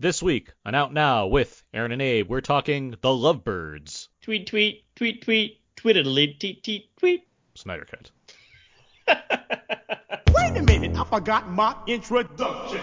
This week on Out Now with Aaron and Abe, we're talking The Lovebirds. Tweet, tweet, tweet, tweet, tweetedly, tweet, tweet, tweet. Snyder Cut. Wait a minute, I forgot my introduction.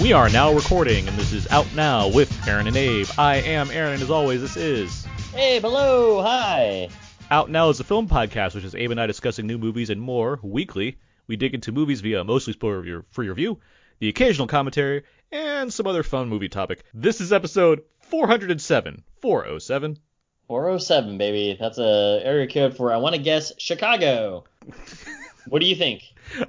We are now recording, and this is Out Now with Aaron and Abe. I am Aaron, and as always, this is Hey, hello, hi. Out Now is a film podcast, which is Abe and I discussing new movies and more weekly. We dig into movies via mostly spoiler free review, the occasional commentary, and some other fun movie topic. This is episode 407. 407. 407, baby. That's a area code for, I want to guess, Chicago. what do you think?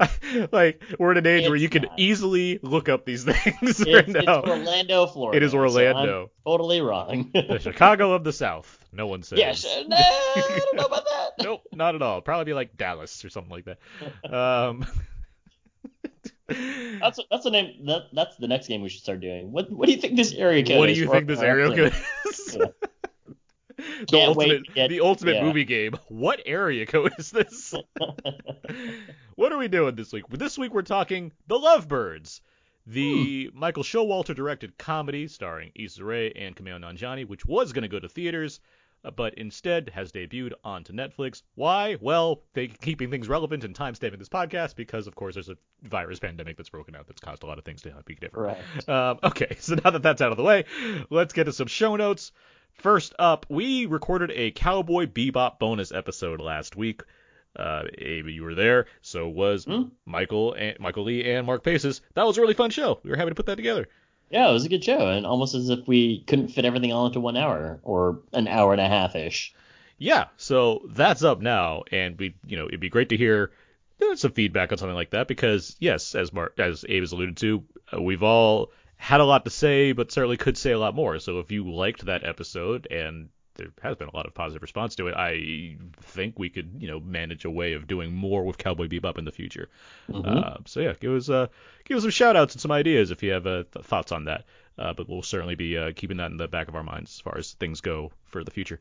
like we're in an age where you can not. easly look up these things It's, right it's. Orlando, Florida. It is so Orlando. I'm totally wrong. the Chicago of the South. No one says. yes. No, I don't know about that. nope, not at all. Probably be like Dallas or something like that. Um, That's that's the name. That, that's the next game we should start doing. What What do you think this area code what do you think this area code is? The ultimate, get- the ultimate yeah. movie game. What area code is this? what are we doing this week? This week we're talking The Lovebirds, the Hmm. Michael Showalter directed comedy starring Issa Rae and Kumail Nanjiani, which was going to go to theaters, uh, but instead has debuted onto Netflix. Why? Well, they keeping things relevant and time stamping this podcast because, of course, there's a virus pandemic that's broken out that's caused a lot of things to be different. Right. Um, okay, so now that that's out of the way, let's get to some show notes. First up, we recorded a Cowboy Bebop bonus episode last week. Uh, Abe, you were there. So was Hmm? Michael and Michael Lee and Mark Paces. That was a really fun show. We were happy to put that together. Yeah, it was a good show, and almost as if we couldn't fit everything all into one hour or an hour and a half ish. Yeah, so that's up now, and we, you know, it'd be great to hear uh, some feedback on something like that because, yes, as Mark, as Abe has alluded to, uh, we've all had a lot to say, but certainly could say a lot more. So if you liked that episode, and there has been a lot of positive response to it, I think we could, you know, manage a way of doing more with Cowboy Bebop in the future. Uh, so yeah, give us uh, give us some shout outs and some ideas if you have uh, th- thoughts on that. Uh, but we'll certainly be uh, keeping that in the back of our minds as far as things go for the future.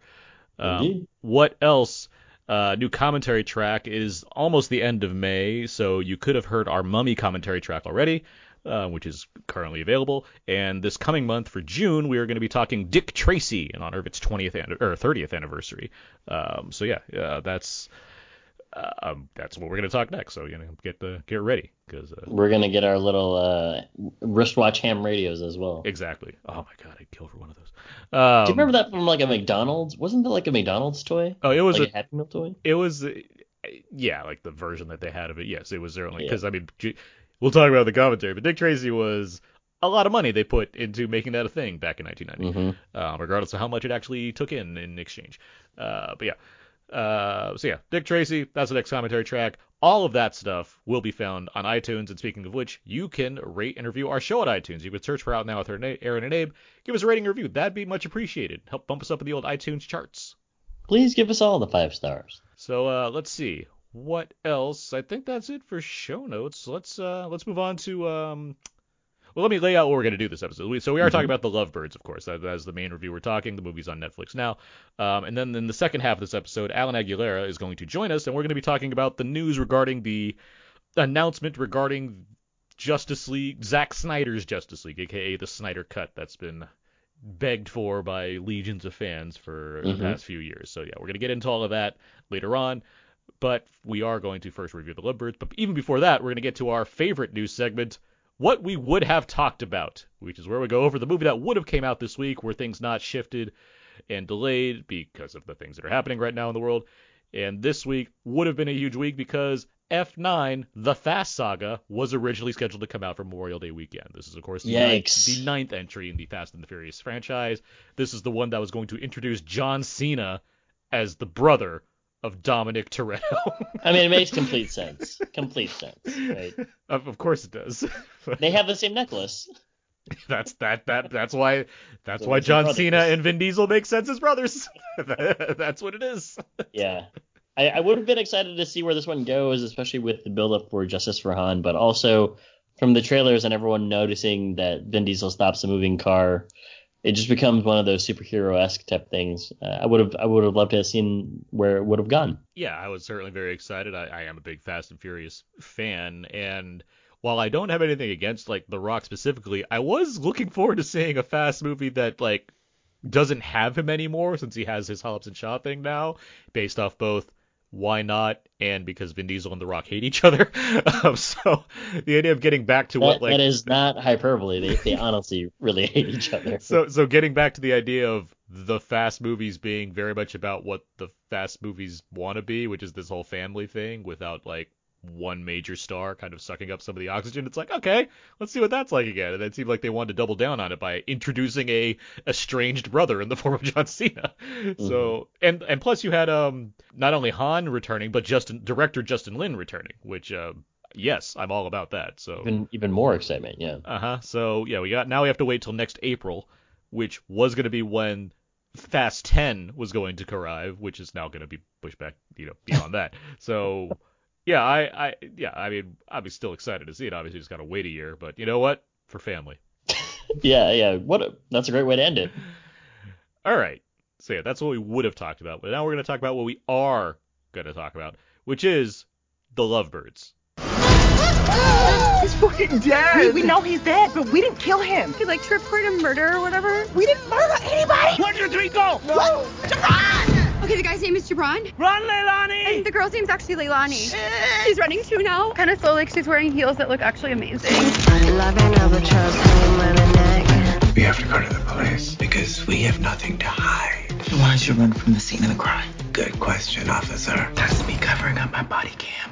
Um, what else? Uh, new commentary track is almost the end of May, so you could have heard our Mummy commentary track already, uh, which is currently available. And this coming month for June, we are going to be talking Dick Tracy in honor of its 20th an- or 30th anniversary. Um, so yeah, uh, that's uh, um, that's what we're going to talk next. So you know, get the get ready because uh, We're gonna get our little uh, wristwatch ham radios as well. exactly. Oh my god, I'd kill for one of those. Um, Do you remember that from like a McDonald's? Wasn't that like a McDonald's toy? Oh, it was like a a Happy Meal toy? it was uh, yeah like the version that they had of it yes it was certainly Yeah. because i mean we'll talk about the commentary but dick tracy was a lot of money they put into making that a thing back in 1990 hmm uh, regardless of how much it actually took in in exchange. Uh, but yeah. Uh, so yeah dick tracy that's the next commentary track. All of that stuff will be found on itunes and speaking of which you can rate and review our show at itunes. You can search for out now with aaron and abe. Give us a rating and review. That'd be much appreciated. Help bump us up in the old itunes charts. Please give us all the five stars. so uh, let's see what else. I think that's it for show notes. Let's uh, let's move on to um. Well, let me lay out what we're going to do this episode. We- So we are talking about the Lovebirds, of course. That, that's the main review we're talking. The movie's on Netflix now. Um, and then in the second half of this episode, Alan Aguilera is going to join us, and we're going to be talking about the news regarding the announcement regarding Justice League, Zack Snyder's Justice League, aka the Snyder Cut, that's been begged for by legions of fans for Mhm. the past few years. So yeah, we're gonna get into all of that later on. But we are going to first review the Lovebirds. But even before that, we're gonna get to our favorite news segment, what we would have talked about, which is where we go over the movie that would have came out this week, where things not shifted and delayed because of the things that are happening right now in the world. And this week would have been a huge week because F9, The Fast Saga, was originally scheduled to come out for Memorial Day weekend. This is, of course, the ninth, the ninth entry in the Fast and the Furious franchise. This is the one that was going to introduce John Cena as the brother of Dominic Toretto. I mean, it makes complete sense. Complete sense. Right? of, of course it does. They have the same necklace. that's that that that's why that's So why John. Cena and Vin Diesel make sense as brothers. that's what it is. Yeah. I, I would have been excited to see where this one goes, especially with the build up for Justice for Han, but also from the trailers and everyone noticing that Vin Diesel stops a moving car it just becomes one of those superhero esque type things. Uh, I would have I would have loved to have seen where it would have gone. Yeah, I was certainly very excited. I, I am a big Fast and Furious fan, and while I don't have anything against like The Rock specifically, I was looking forward to seeing a Fast movie that like doesn't have him anymore since he has his Hobbs and Shaw thing now, based off both why not and because Vin Diesel and The Rock hate each other. um, so the idea of getting back to That, what like that is not hyperbole. They, they honestly really hate each other. so so getting back to the idea of the fast movies being very much about what the fast movies want to be, which is this whole family thing without like one major star kind of sucking up some of the oxygen. It's like, okay, let's see what that's like again. And it seemed like they wanted to double down on it by introducing a estranged brother in the form of John Cena. So and and plus you had um not only Han returning, but Justin director Justin Lin returning, which uh yes, I'm all about that. So Even even more excitement, yeah. uh huh. So yeah, we got now we have to wait till next April, which was going to be when Fast 10 was going to arrive, which is now going to be pushed back, you know, beyond that. So yeah, I, I yeah, I mean, I'm still excited to see it. Obviously, just got to wait a year, but you know what? For family. Yeah, yeah. What a, that's a great way to end it. All right. So yeah, that's what we would have talked about, but now we're going to talk about what we are going to talk about, which is the Lovebirds. He's fucking dead. We, we know he's dead, but we didn't kill him. He like to report a murder or whatever. We didn't murder anybody. One, two, three, go! No. Jabron! Okay, the guy's name is Jabron. Run, Leilani! And the girl's name's actually Leilani. She's running too now. Kind of slow, like she's wearing heels that look actually amazing. We have to go to the police because we have nothing to hide. Why'd you run from the scene of the crime? Good question, officer. That's me covering up my body cam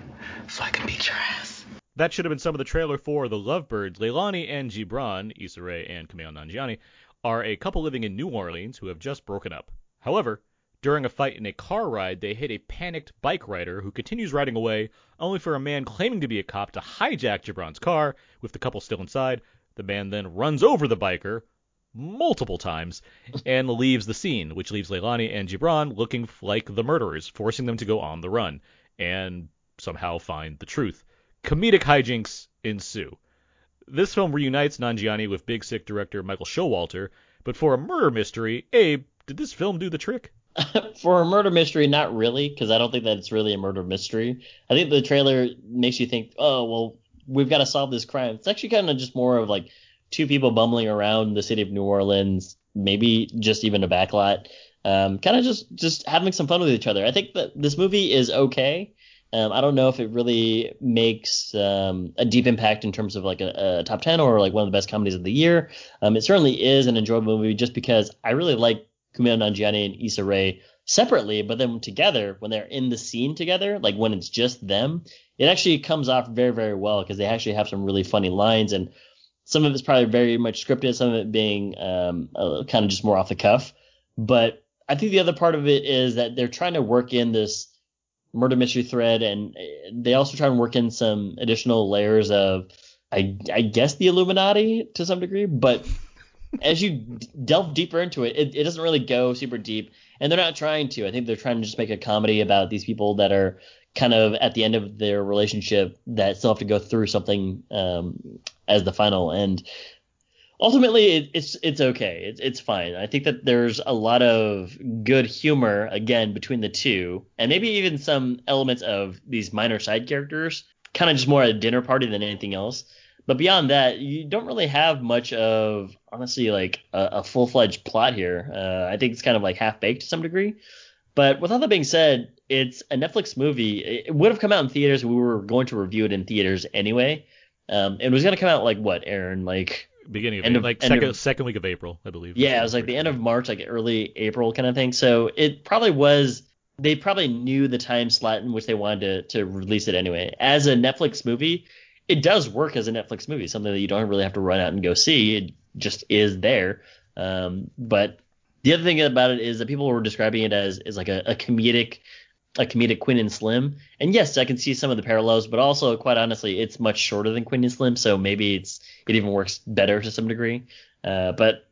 so I can beat your ass. That should have been some of the trailer for The Lovebirds. Leilani and Gibran, Issa Rae and Kumail Nanjiani, are a couple living in New Orleans who have just broken up. However, during a fight in a car ride, they hit a panicked bike rider who continues riding away, only for a man claiming to be a cop to hijack Gibran's car, with the couple still inside. The man then runs over the biker multiple times and leaves the scene, which leaves Leilani and Gibran looking like the murderers, forcing them to go on the run and somehow find the truth. Comedic hijinks ensue. This film reunites Nanjiani with Big Sick director Michael Showalter, but for a murder mystery, Abe, did this film do the trick? For a murder mystery, not really, because I don't think that it's really a murder mystery. I think the trailer makes you think, oh, well, we've got to solve this crime. It's actually kind of just more of like two people bumbling around the city of New Orleans, maybe just even a backlot, um, kind of just just having some fun with each other. I think that this movie is okay. Um, I don't know if it really makes um, a deep impact in terms of like a, a top 10 or like one of the best comedies of the year. Um, it certainly is an enjoyable movie just because I really like Kumail Nanjiani and Issa Rae separately, but then together when they're in the scene together, like when it's just them, it actually comes off very very well because they actually have some really funny lines and some of it's probably very much scripted, some of it being um, uh, kind of just more off the cuff. But I think the other part of it is that they're trying to work in this murder mystery thread, and they also try and work in some additional layers of, I, I guess, the Illuminati to some degree. But as you delve deeper into it, it, it doesn't really go super deep, and they're not trying to. I think they're trying to just make a comedy about these people that are kind of at the end of their relationship that still have to go through something um, as the final end. Ultimately, it, it's it's okay. It's it's fine. I think that there's a lot of good humor again between the two, and maybe even some elements of these minor side characters, kind of just more at a dinner party than anything else. But beyond that, you don't really have much of honestly like a, a full fledged plot here. Uh, I think it's kind of like half baked to some degree. But with all that being said, it's a Netflix movie. It would have come out in theaters. We were going to review it in theaters anyway. Um, it was going to come out like what, Aaron? Like Beginning of, End of- like end second of- second week of April, I believe. yeah, it was like the end of March, like early April kind of thing. So it probably was. They probably knew the time slot in which they wanted to to release it anyway. As a Netflix movie, it does work as a Netflix movie, something that you don't really have to run out and go see. It just is there. Um, but the other thing about it is that people were describing it as is like a, a comedic a comedic Queen and Slim. And yes, I can see some of the parallels, but also quite honestly, it's much shorter than Queen and Slim, so maybe it's it even works better to some degree. Uh, but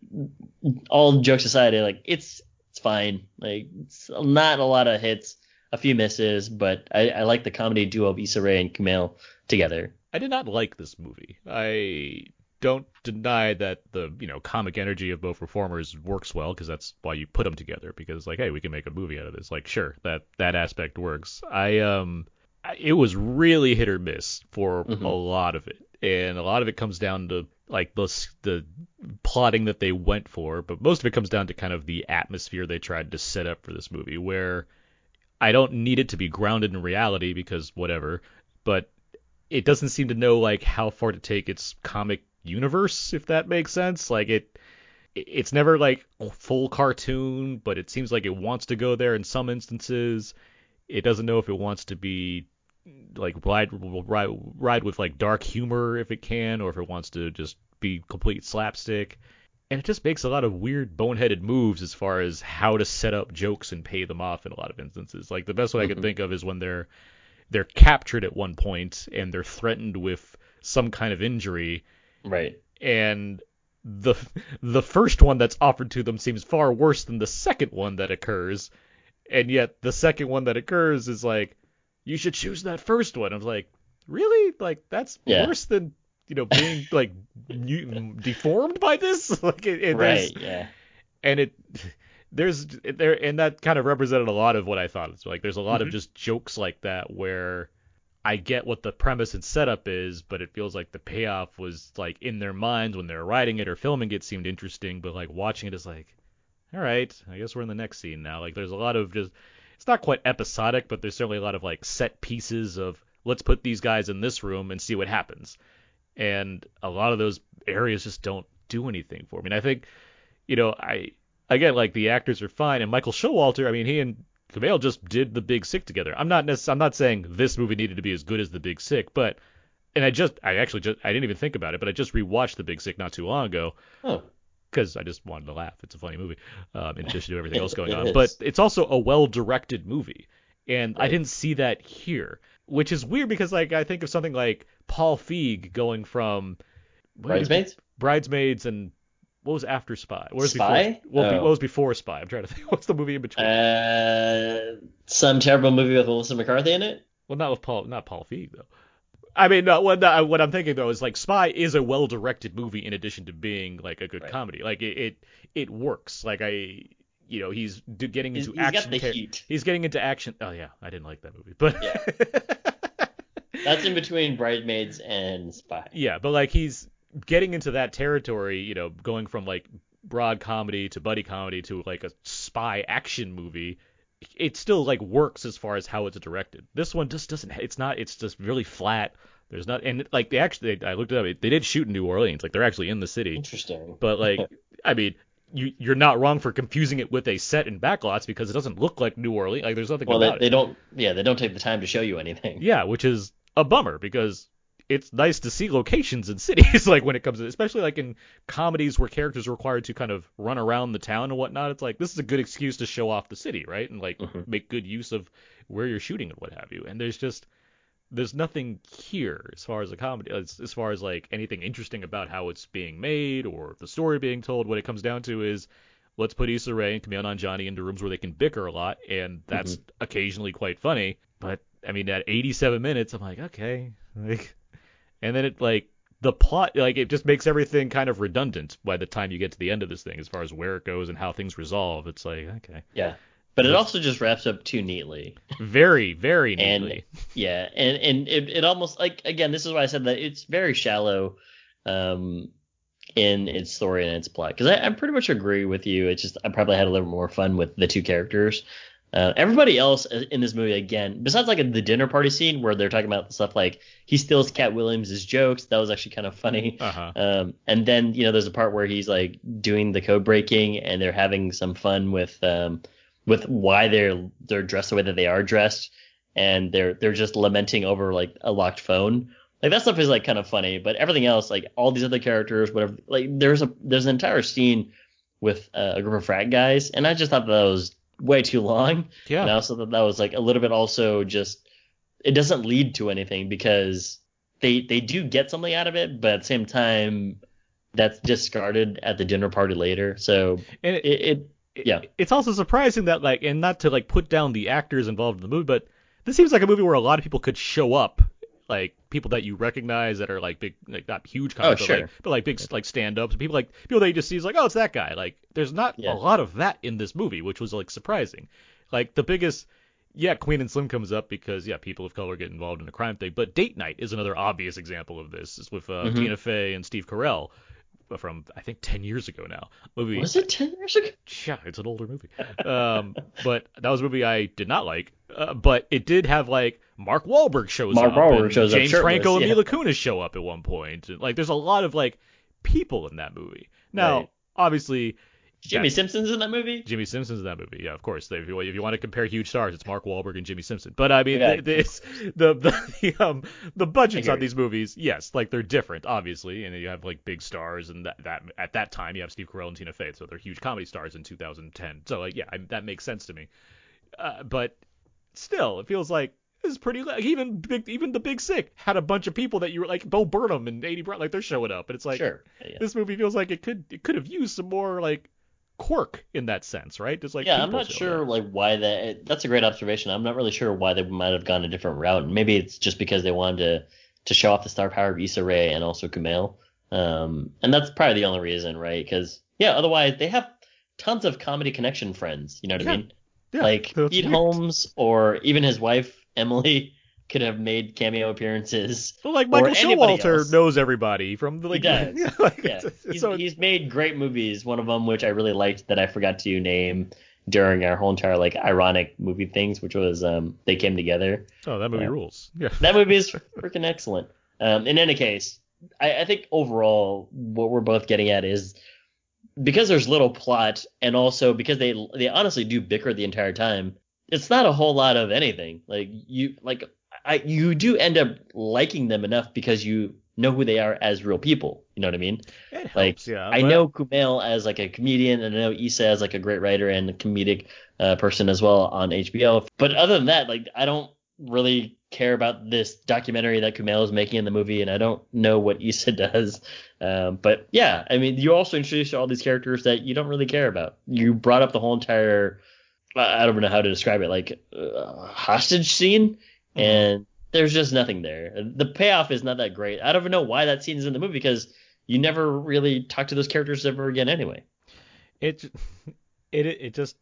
all jokes aside, like it's it's fine. Like it's not a lot of hits, a few misses, but I, I like the comedy duo of Issa Rae and Kumail together. I did not like this movie. I don't deny that the you know comic energy of both performers works well because that's why you put them together because like hey we can make a movie out of this like sure that that aspect works I um it was really hit or miss for Mhm. a lot of it and a lot of it comes down to like the the plotting that they went for but most of it comes down to kind of the atmosphere they tried to set up for this movie where I don't need it to be grounded in reality because whatever but it doesn't seem to know like how far to take its comic universe if that makes sense. Like it it- it's never like full cartoon but it seems like it wants to go there in some instances. It doesn't know if it wants to be like ride ride ride with like dark humor if it can or if it wants to just be complete slapstick. And it just makes a lot of weird boneheaded moves as far as how to set up jokes and pay them off in a lot of instances. Like the best way i can Mhm. think of is when they're they're captured at one point and they're threatened with some kind of injury Right. and the the first one that's offered to them seems far worse than the second one that occurs and yet the second one that occurs is like you should choose that first one i was like really like that's Yeah. worse than you know being like deformed by this like it, it, Right. Yeah. and it there's there and that kind of represented a lot of what I thought. It's like there's a lot of Mhm. just jokes like that where I get what the premise and setup is, but it feels like the payoff was like in their minds when they're writing it or filming it seemed interesting, but like watching it is like, all right, I guess we're in the next scene now. Like there's a lot of just it's not quite episodic, but there's certainly a lot of like set pieces of let's put these guys in this room and see what happens. And a lot of those areas just don't do anything for me. And I think, you know, I again like the actors are fine, and Michael Showalter, I mean, he and Kumail just did the Big Sick together. I'm not necess- I'm not saying this movie needed to be as good as the Big Sick, but and I just I actually just I didn't even think about it, but I just rewatched the Big Sick not too long ago Oh. because I just wanted to laugh. It's a funny movie, um, in addition to everything else going on. is. But it's also a well-directed movie, and I didn't see that here, which is weird because like I think of something like Paul Feig going from Bridesmaids. Bridesmaids, and what was after Spy? What was Spy? Before, what, Oh. what was before Spy? I'm trying to think. What's the movie in between? Uh, some terrible movie with Melissa McCarthy in it. well, not with Paul, not Paul Feig though. I mean, no, what, no, what I'm thinking though is like Spy is a well-directed movie in addition to being like a good Right. comedy. Like it, it, it works. Like I, you know, he's getting He's, into he's action. got the char- heat. He's getting into action. Oh yeah, I didn't like that movie, but yeah. That's in between Bridesmaids and Spy. yeah, but like he's getting into that territory, you know, going from like broad comedy to buddy comedy to like a spy action movie. It still like works as far as how it's directed. This one just doesn't. It's not. It's just really flat. There's not. And like they actually, I looked it up. They did shoot in New Orleans. Like they're actually in the city. Interesting. But like, I mean, you you're not wrong for confusing it with a set in backlots because it doesn't look like New Orleans. Like there's nothing well, they, about they it. don't. Yeah, they don't take the time to show you anything. Yeah, which is a bummer because it's nice to see locations in cities like when it comes to especially like in comedies where characters are required to kind of run around the town and whatnot it's like this is a good excuse to show off the city right? And like Mhm. make good use of where you're shooting and what have you. And there's just there's nothing here as far as a comedy as, as far as like anything interesting about how it's being made or the story being told. What it comes down to is let's put Issa Rae and Kumail Nanjiani into rooms where they can bicker a lot and that's occasionally quite funny. But I mean at 87 minutes I'm like okay like and then it like the plot like it just makes everything kind of redundant by the time you get to the end of this thing as far as where it goes and how things resolve it's like okay Yeah. But it also just wraps up too neatly. very very And- neatly Yeah, and and it, it almost like again, this is why I said that it's very shallow, um, in its story and its plot. Because I, I pretty much agree with you. It's just I probably had a little more fun with the two characters. Uh, everybody else in this movie, again, besides like the dinner party scene where they're talking about stuff like he steals Katt Williams' jokes, that was actually kind of funny. uh-huh Um, and then you know there's a part where he's like doing the code breaking and they're having some fun with um, with why they're they're dressed the way that they are dressed and they're they're just lamenting over like a locked phone. Like that stuff is like kind of funny, but everything else, like all these other characters, whatever, like there's a there's an entire scene with uh, a group of frat guys, and I just thought that was way too long. yeah And I also thought that was like a little bit also just it doesn't lead to anything because they they do get something out of it, but at the same time that's discarded at the dinner party later. So and it, it, it yeah. it's also surprising that like and not to like put down the actors involved in the movie but this seems like a movie where a lot of people could show up like people that you recognize that are like big, like not huge comics, Oh, but, like, sure. but like big like stand-ups. People like people that you just see is like, oh, it's that guy. Like there's not Yeah. a lot of that in this movie, which was like surprising. Like the biggest. Yeah, Queen and Slim comes up because yeah, people of color get involved in a crime thing. But Date Night is another obvious example of this. It's with uh, Mhm. Tina Fey and Steve Carell from I think 10 years ago now. Movie Was it ten years ago? yeah, it's an older movie. Um, but that was a movie I did not like. Uh, but it did have like Mark Wahlberg shows Mark up. Wahlberg shows up James shirtless, Franco and yeah. Mila Kunis show up at one point. And, like, there's a lot of like people in that movie. Now, Right. obviously, Jimmy yeah, Simpson's in that movie. Jimmy Simpson's in that movie. Yeah, of course. If you, if you want to compare huge stars, it's Mark Wahlberg and Jimmy Simpson. But I mean, Yeah. the, this, the the the um the budgets on these movies, yes, like they're different, obviously, and you have like big stars, and that that at that time you have Steve Carell and Tina Fey, so they're huge comedy stars in 2010. So like, yeah, I, that makes sense to me. Uh, but still, it feels like is pretty. Like, even big, even the Big Sick had a bunch of people that you were like Bo Burnham and Aidy Bryant, like they're showing up, and it's like sure. Yeah. this movie feels like it could it could have used some more like quirk in that sense, right? Just like yeah, I'm not sure like why that. That's a great observation. I'm not really sure why they might have gone a different route. Maybe it's just because they wanted to to show off the star power of Issa Rae and also Kumail. Um, and that's probably the only reason, right? Because yeah, otherwise they have tons of comedy connection friends. You know what Yeah. I mean? Yeah, like Pete. Holmes or even his wife Emily could have made cameo appearances. Well, like Michael Showalter else. knows everybody from the like. does. yeah, like, Yeah, he's, so he's made great movies. One of them, which I really liked, that I forgot to name during our whole entire like ironic movie things, which was um they came together. oh, that movie rules. Yeah. That movie is freaking excellent. Um, in any case, I, I think overall what we're both getting at is because there's little plot, and also because they they honestly do bicker the entire time. It's not a whole lot of anything. Like you like I you do end up liking them enough because you know who they are as real people. You know what I mean? It helps, Like yeah. I but- know Kumail as like a comedian, and I know Issa as like a great writer and a comedic uh, person as well on HBO. But other than that, like I don't really care about this documentary that Kumail is making in the movie, and I don't know what Issa does. Um, but yeah, I mean, you also introduced all these characters that you don't really care about. You brought up the whole entire I don't even know how to describe it, like uh, hostage scene, and there's just nothing there. The payoff is not that great. I don't even know why that scene is in the movie because you never really talk to those characters ever again anyway. it it it just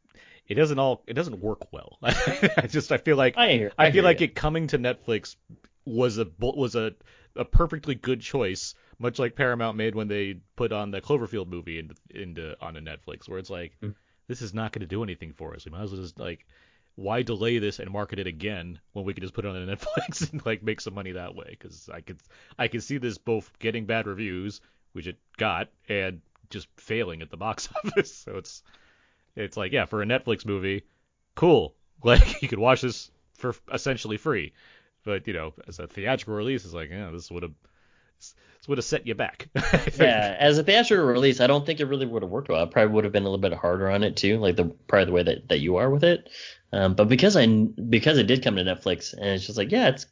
it doesn't all it doesn't work well. I just I feel like I hear. I, I feel like you. it coming to Netflix was a was a a perfectly good choice, much like Paramount made when they put on the Cloverfield movie into into onto Netflix, where it's like Mm. This is not going to do anything for us. We might as well just like why delay this and market it again when we could just put it on Netflix and like make some money that way? Because I could I could see this both getting bad reviews, which it got, and just failing at the box office. So it's it's like yeah, for a Netflix movie, cool. Like you could watch this for essentially free. But you know, as a theatrical release, it's like, yeah, this would have would have set you back. Yeah, as a theatrical release, I don't think it really would have worked well. I probably would have been a little bit harder on it too, like the probably the way that, that you are with it. Um, but because I because it did come to Netflix, and it's just like, yeah, it's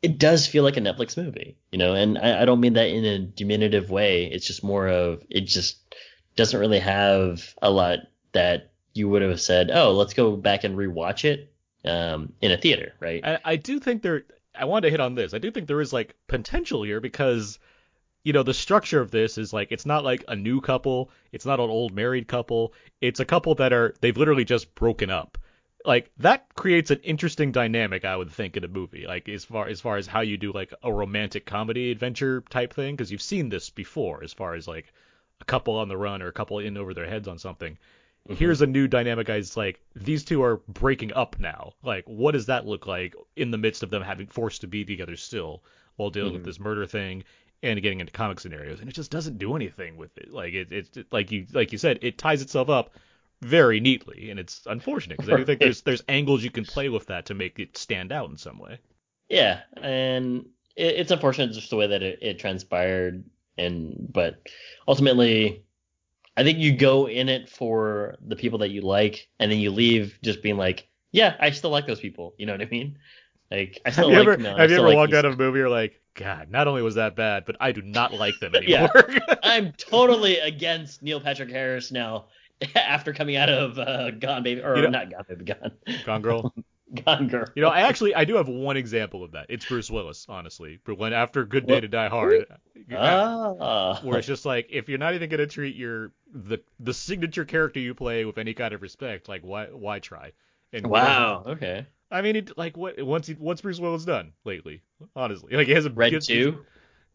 it does feel like a Netflix movie, you know. And I, I don't mean that in a diminutive way. It's just more of it just doesn't really have a lot that you would have said, oh, let's go back and rewatch it um, in a theater, right? I, I do think there. I wanted to hit on this. I do think there is like potential here because, you know, the structure of this is like it's not like a new couple. It's not an old married couple. It's a couple that are they've literally just broken up. Like that creates an interesting dynamic, I would think, in a movie. Like as far as far as how you do like a romantic comedy adventure type thing, because you've seen this before. As far as like a couple on the run or a couple in over their heads on something. Mm-hmm. Here's a new dynamic. Guys, like these two are breaking up now. Like, what does that look like in the midst of them having forced to be together still while dealing with mm-hmm. this murder thing and getting into comic scenarios? And it just doesn't do anything with it. Like it, it's it, like you like you said, it ties itself up very neatly, and it's unfortunate because I do think there's there's angles you can play with that to make it stand out in some way. Yeah, and it, it's unfortunate just the way that it, it transpired, and but ultimately, I think you go in it for the people that you like, and then you leave just being like, yeah, I still like those people. You know what I mean? Like I Have still you like ever have you ever like walked out of a movie or like, God, not only was that bad, but I do not like them anymore. Yeah. I'm totally against Neil Patrick Harris now after coming out of uh, Gone Baby or You know- not Gone Baby Gone. Gone Girl. Gone. You know, I actually I do have one example of that. It's Bruce Willis, honestly. For when after Good Day to Die Hard, Ah. where it's just like if you're not even gonna treat your the the signature character you play with any kind of respect, like why why try? And Wow. Okay. I mean, it, like what once he once Bruce Willis done lately? Honestly, like he has a Red two.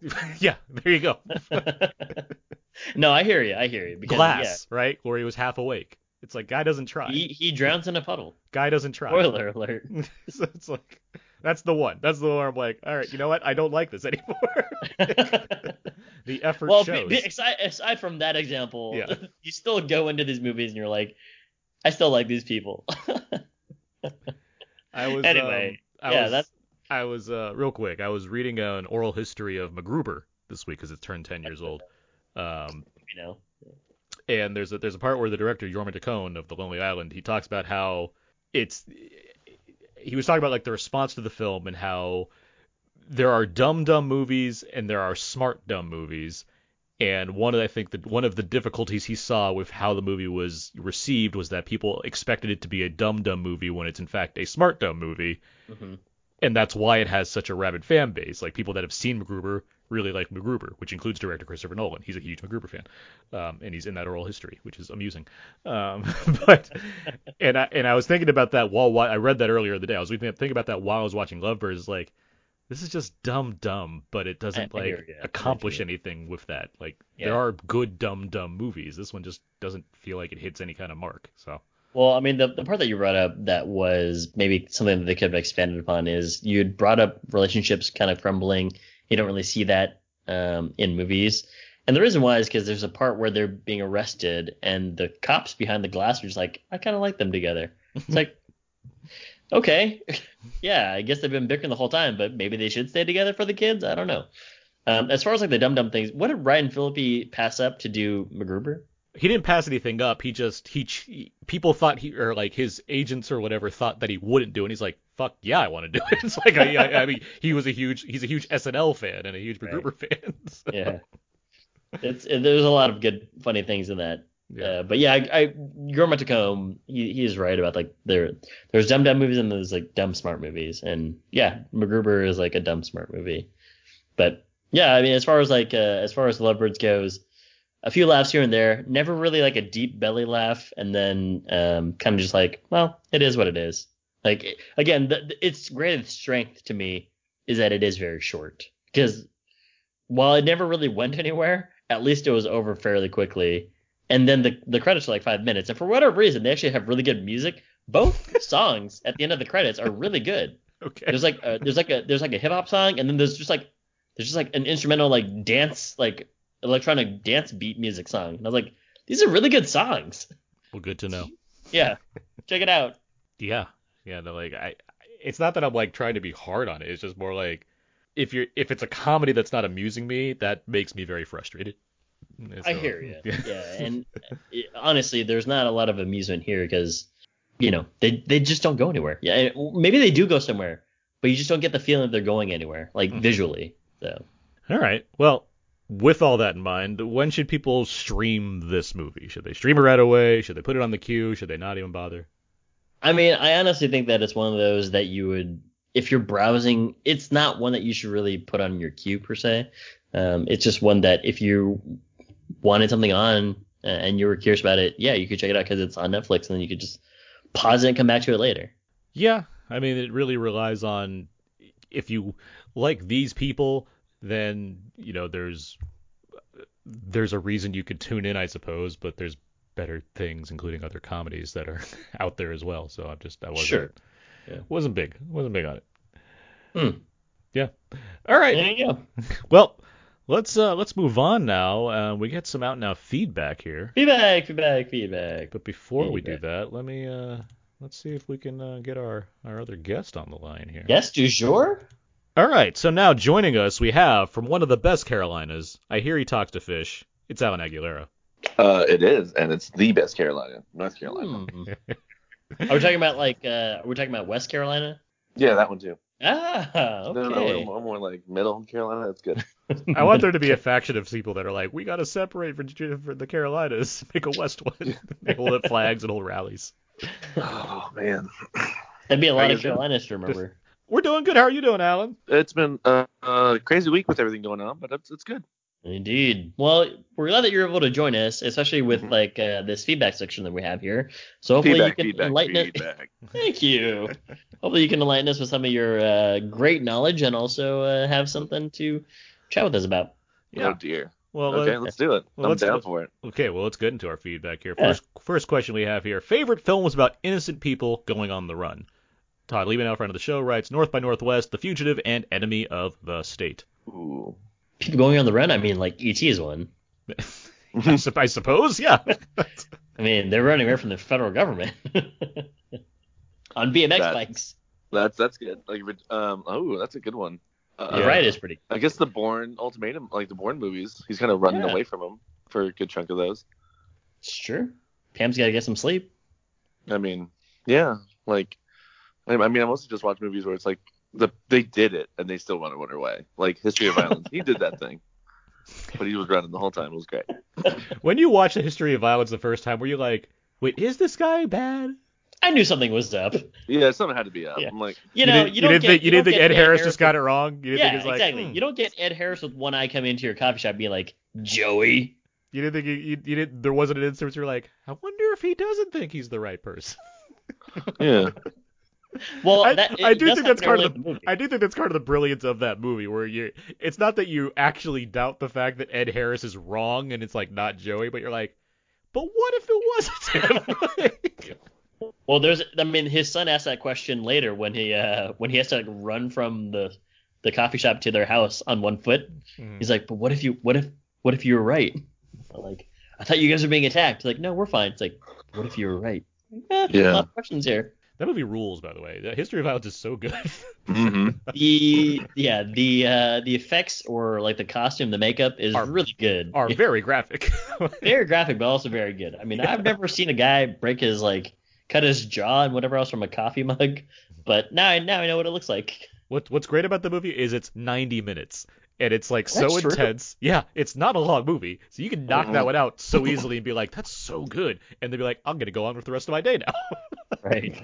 yeah, there you go. no, I hear you. I hear you. Because, Glass, right? Where he was half awake. It's like guy doesn't try. He he drowns in a puddle. Guy doesn't try. Spoiler alert. so it's like that's the one. That's the one where I'm like, all right, you know what? I don't like this anymore. the effort well, shows. be, aside, aside from that example, Yeah. you still go into these movies and you're like, I still like these people. I was anyway, um, I yeah, was, that's I was uh, real quick. I was reading an oral history of MacGruber this week because it turned 10 years old. Um, you know. And there's a there's a part where the director Jorma Taccone of The Lonely Island he talks about how it's he was talking about like the response to the film and how there are dumb dumb movies and there are smart dumb movies and one of I think that one of the difficulties he saw with how the movie was received was that people expected it to be a dumb dumb movie when it's in fact a smart dumb movie Mhm. and that's why it has such a rabid fan base. Like people that have seen MacGruber really like MacGruber, which includes director Christopher Nolan. He's a huge MacGruber fan, um, and he's in that oral history, which is amusing. Um, but and I and I was thinking about that while, while I read that earlier in the day. I was thinking about that while I was watching Lovebirds. Like this is just dumb dumb, but it doesn't I- like you. I accomplish anything with that. Like Yeah. there are good dumb dumb movies. This one just doesn't feel like it hits any kind of mark. So Well, I mean, the, the part that you brought up that was maybe something that they could have expanded upon is you had brought up relationships kind of crumbling. You don't really see that um, in movies. And the reason why is because there's a part where they're being arrested and the cops behind the glass are just like, I kind of like them together. It's like, okay, yeah, I guess they've been bickering the whole time, but maybe they should stay together for the kids. I don't know. Um, as far as like the dumb dumb things, what did Ryan Phillippe pass up to do MacGruber? He didn't pass anything up. He just he, ch- people thought he or like his agents or whatever thought that he wouldn't do, it. and he's like, "Fuck yeah, I want to do it." It's like I, I, I mean, he was a huge he's a huge SNL fan and a huge Right. MacGruber fan. so, yeah. It's it, there's a lot of good funny things in that. yeah. Uh, but yeah, I, I Guillermo Taccone, he he is right about like there there's dumb dumb movies and there's like dumb smart movies, and yeah, MacGruber is like a dumb smart movie. But yeah, I mean as far as like uh, as far as Lovebirds goes, a few laughs here and there, never really like a deep belly laugh, and then um, kind of just like well, it is what it is. Like again, the, the- its greatest strength to me is that it is very short because while it never really went anywhere, at least it was over fairly quickly. And then the the credits are like five minutes, and for whatever reason, they actually have really good music. Both songs at the end of the credits are really good. okay. There's like a, there's like a there's like a hip hop song, and then there's just like there's just like an instrumental like dance like electronic dance beat music song, and I was like, these are really good songs. Well, good to know. Yeah, check it out. Yeah, yeah. No, like I, it's not that I'm like trying to be hard on it. It's just more like if you're if it's a comedy that's not amusing me, that makes me very frustrated. I so- hear you. Yeah, and it, honestly, there's not a lot of amusement here because, you know, they they just don't go anywhere. Yeah, maybe they do go somewhere, but you just don't get the feeling that they're going anywhere, like Mhm. visually. So All right. Well, with all that in mind, when should people stream this movie? Should they stream it right away? Should they put it on the queue? Should they not even bother? I mean, I honestly think that it's one of those that you would, if you're browsing, it's not one that you should really put on your queue per se. Um, it's just one that if you wanted something on uh, and you were curious about it, yeah, you could check it out because it's on Netflix, and then you could just pause it and come back to it later. Yeah, I mean, it really relies on if you like these people, then you know there's there's a reason you could tune in, I suppose. But there's better things, including other comedies that are out there as well. So I'm just I wasn't Sure. Yeah. wasn't big wasn't big on it. Hmm. Yeah. All right. There you go. Well, let's uh let's move on now. Uh, we get some out now feedback here. Feedback, feedback, feedback. But before we do that, let me uh let's see if we can uh, get our our other guest on the line here. Guest du jour? All right, so now joining us, we have from one of the best Carolinas. I hear he talks to fish. It's Alan Aguilera. Uh, it is, and it's the best Carolina, North Carolina. Hmm. Are we talking about like uh are we talking about West Carolina? Yeah, that one too. Ah, okay. No, no, okay. more, more like middle Carolina. That's good. I want there to be a faction of people that are like, we got to separate for, for the Carolinas, make a West one. they hold up flags and hold rallies. Oh man. That'd be a lot of you doing? Carolinas to remember. We're doing good. How are you doing, Alan? It's been a, a crazy week with everything going on, but it's, it's good. Indeed. Well, we're glad that you're able to join us, especially with Mhm. like uh, this feedback section that we have here. So hopefully feedback, you can feedback, enlighten us. feedback. Thank you. hopefully you can enlighten us with some of your uh, great knowledge and also uh, have something to chat with us about. Yeah. Oh dear. Well, okay, uh, let's do it. well, I'm let's- down let's- for it. okay. Well, let's get into our feedback here. Yeah. First, first question we have here: favorite films about innocent people going on the run. Todd Liebenow, friend of the show, writes North by Northwest, The Fugitive, and Enemy of the State. Ooh. People going on the run. I mean, like ET is one. I, sup- I suppose, yeah. I mean, they're running away from the federal government on BMX That's- bikes. That's that's good. Like um oh that's a good one. Uh, The ride is pretty. I guess the Bourne Ultimatum, like the Bourne movies, he's kind of running Yeah. away from them for a good chunk of those. It's true. Pam's got to get some sleep. I mean, yeah, like I I mean, I mostly just watch movies where it's like the they did it and they still want to run away. Like History of Violence, he did that thing, but he was running the whole time. It was great. when you watched The History of Violence the first time, were you like, wait, is this guy bad? I knew something was up. Yeah, something had to be up. Yeah. I'm like, You know, didn't, you, don't didn't get, think you, don't didn't think get Ed Harris Harris just got it wrong. You didn't yeah, think it's like, exactly. hmm. You don't get Ed Harris with one eye coming into your coffee shop being like, Joey. You didn't think you, you, you didn't. There wasn't an instance where you're like, I wonder if he doesn't think he's the right person. yeah, Well, I, that, I do think that's part of in the, movie. I do think that's part of the brilliance of that movie, where you, it's not that you actually doubt the fact that Ed Harris is wrong and it's like not Joey, but you're like, but what if it wasn't him? Well, there's, I mean, his son asked that question later when he, uh, when he has to like run from the, the coffee shop to their house on one foot. Mhm. He's like, but what if you, what if, what if you were right? I'm like, I thought you guys were being attacked. Like, no, we're fine. It's like, what if you were right? Eh, Yeah. A lot of questions here. That movie rules, by the way. The History of Violence is so good. hmm The yeah, the uh, the effects or like the costume, the makeup is Are- really good. Are very graphic. very graphic, but also very good. I mean, I've never seen a guy break his like cut his jaw and whatever else from a coffee mug, but now I now I know what it looks like. What What's great about the movie is it's 90 minutes, and it's like so That's true. intense. Yeah, it's not a long movie, so you can knock Mhm. that one out so easily and be like, "That's so good," and they'd be like, "I'm gonna go on with the rest of my day now." Right.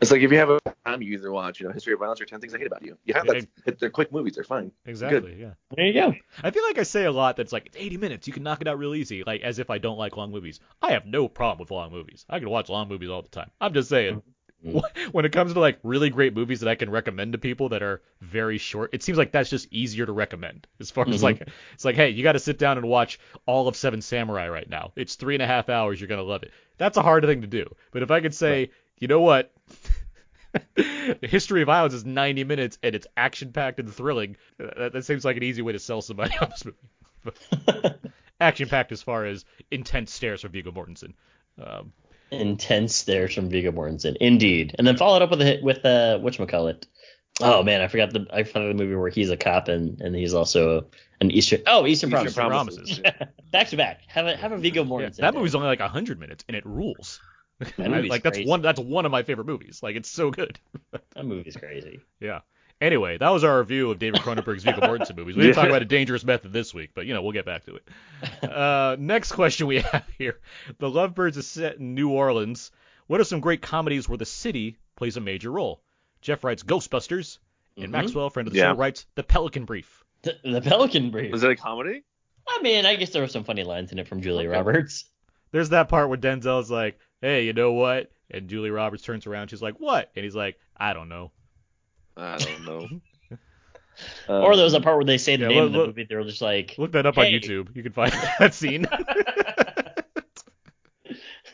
It's like if you have a time, you either watch, you know, History of Violence or Ten Things I Hate About You. You have Yeah. that. They're quick movies. They're fine. exactly. Yeah. There you go. I feel like I say a lot that's like it's 80 minutes, you can knock it out real easy, like as if I don't like long movies. I have no problem with long movies. I can watch long movies all the time. I'm just saying. When it comes to like really great movies that I can recommend to people that are very short, it seems like that's just easier to recommend. As far as Mhm. like, it's like, hey, you got to sit down and watch all of Seven Samurai right now. It's three and a half hours. You're gonna love it. That's a hard thing to do. But if I could say, you know what, the history of violence is 90 minutes and it's action packed and thrilling. uh, That, that seems like an easy way to sell somebody on this movie. action packed as far as intense stares from Viggo Mortensen. Um, Intense there from Viggo Mortensen, indeed, and then followed up with a, with uh, whatchamacallit. Oh man, I forgot the I forgot the movie where he's a cop and, and he's also an Eastern oh Eastern, Eastern Promises. Promises. back to back. Have a have a Viggo yeah, Mortensen. that day. movie's only like 100 minutes and it rules. That movie's like that's crazy. one that's one of my favorite movies. Like it's so good. that movie's crazy. Yeah. Anyway, that was our review of David Cronenberg's Viggo Mortensen movies. We didn't Yeah. talk about a dangerous method this week, but you know we'll get back to it. Uh, next question we have here: The Lovebirds is set in New Orleans. What are some great comedies where the city plays a major role? Jeff writes Ghostbusters, and Mhm. Maxwell, friend of the Yeah. show, writes The Pelican Brief. The, the Pelican Brief. Was it a comedy? I mean, I guess there were some funny lines in it from Julia Okay. Roberts. There's that part where Denzel's like, "Hey, you know what?" And Julie Roberts turns around. She's like, "What?" And he's like, "I don't know." I don't know. or there was a Um, part where they say the yeah, name look- of the look- movie. They're just like, Look that up on YouTube. You can find that scene.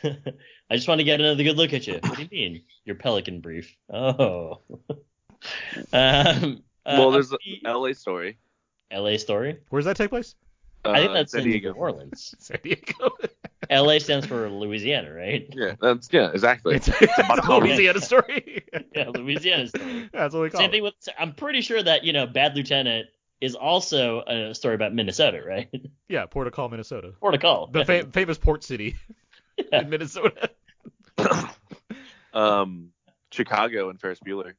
I just want to get another good look at you. What do you mean? Your Pelican Brief. Oh. um, uh, Well, there's the a L.A. story. L.A. story. Where does that take place? I think Uh, that's San in Diego. New Orleans. San Diego. L.A. stands for Louisiana, right? Yeah, that's yeah, exactly. it's, it's a Colorado. Louisiana story. Yeah, Louisiana story. That's what we call Same it. thing with. I'm pretty sure that you know, Bad Lieutenant is also a story about Minnesota, right? Yeah, Port of Call, Minnesota. Port of Call. The fa- famous port city Yeah. in Minnesota. Um, Chicago and Ferris Bueller.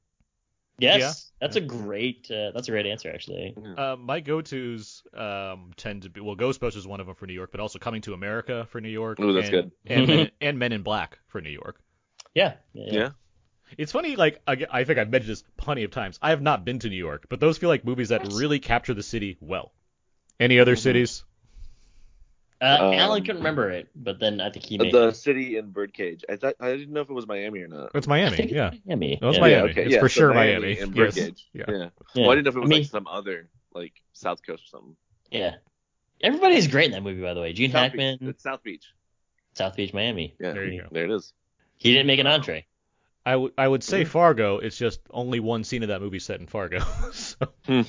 Yes, Yeah. That's a great. Uh, that's a great answer, actually. Uh, my go-tos um, tend to be well, Ghostbusters is one of them for New York, but also Coming to America for New York. Ooh, that's and, good. And Men, and Men in Black for New York. Yeah. Yeah. Yeah. It's funny, like I, I think I've mentioned this plenty of times. I have not been to New York, but those feel like movies that really capture the city well. Any other Mhm. cities? Uh, Um, Alan couldn't remember it, but then I think he made the it. city in Birdcage. I thought I didn't know if it was Miami or not. It's Miami. think it's Yeah. Miami. No, it's yeah. Miami. Yeah, okay, It's yeah, for so sure Miami Miami. and Yes. Birdcage. Yeah. Yeah. Yeah. Well, I didn't know if it was I mean, like some other like South Coast or something. yeah. Everybody's great in that movie, by the way. Gene South Hackman, Beach. It's South Beach. South Beach, Miami. Yeah. There you go. There it is. He didn't make an entree. I would I would say Fargo. It's just only one scene of that movie set in Fargo. so it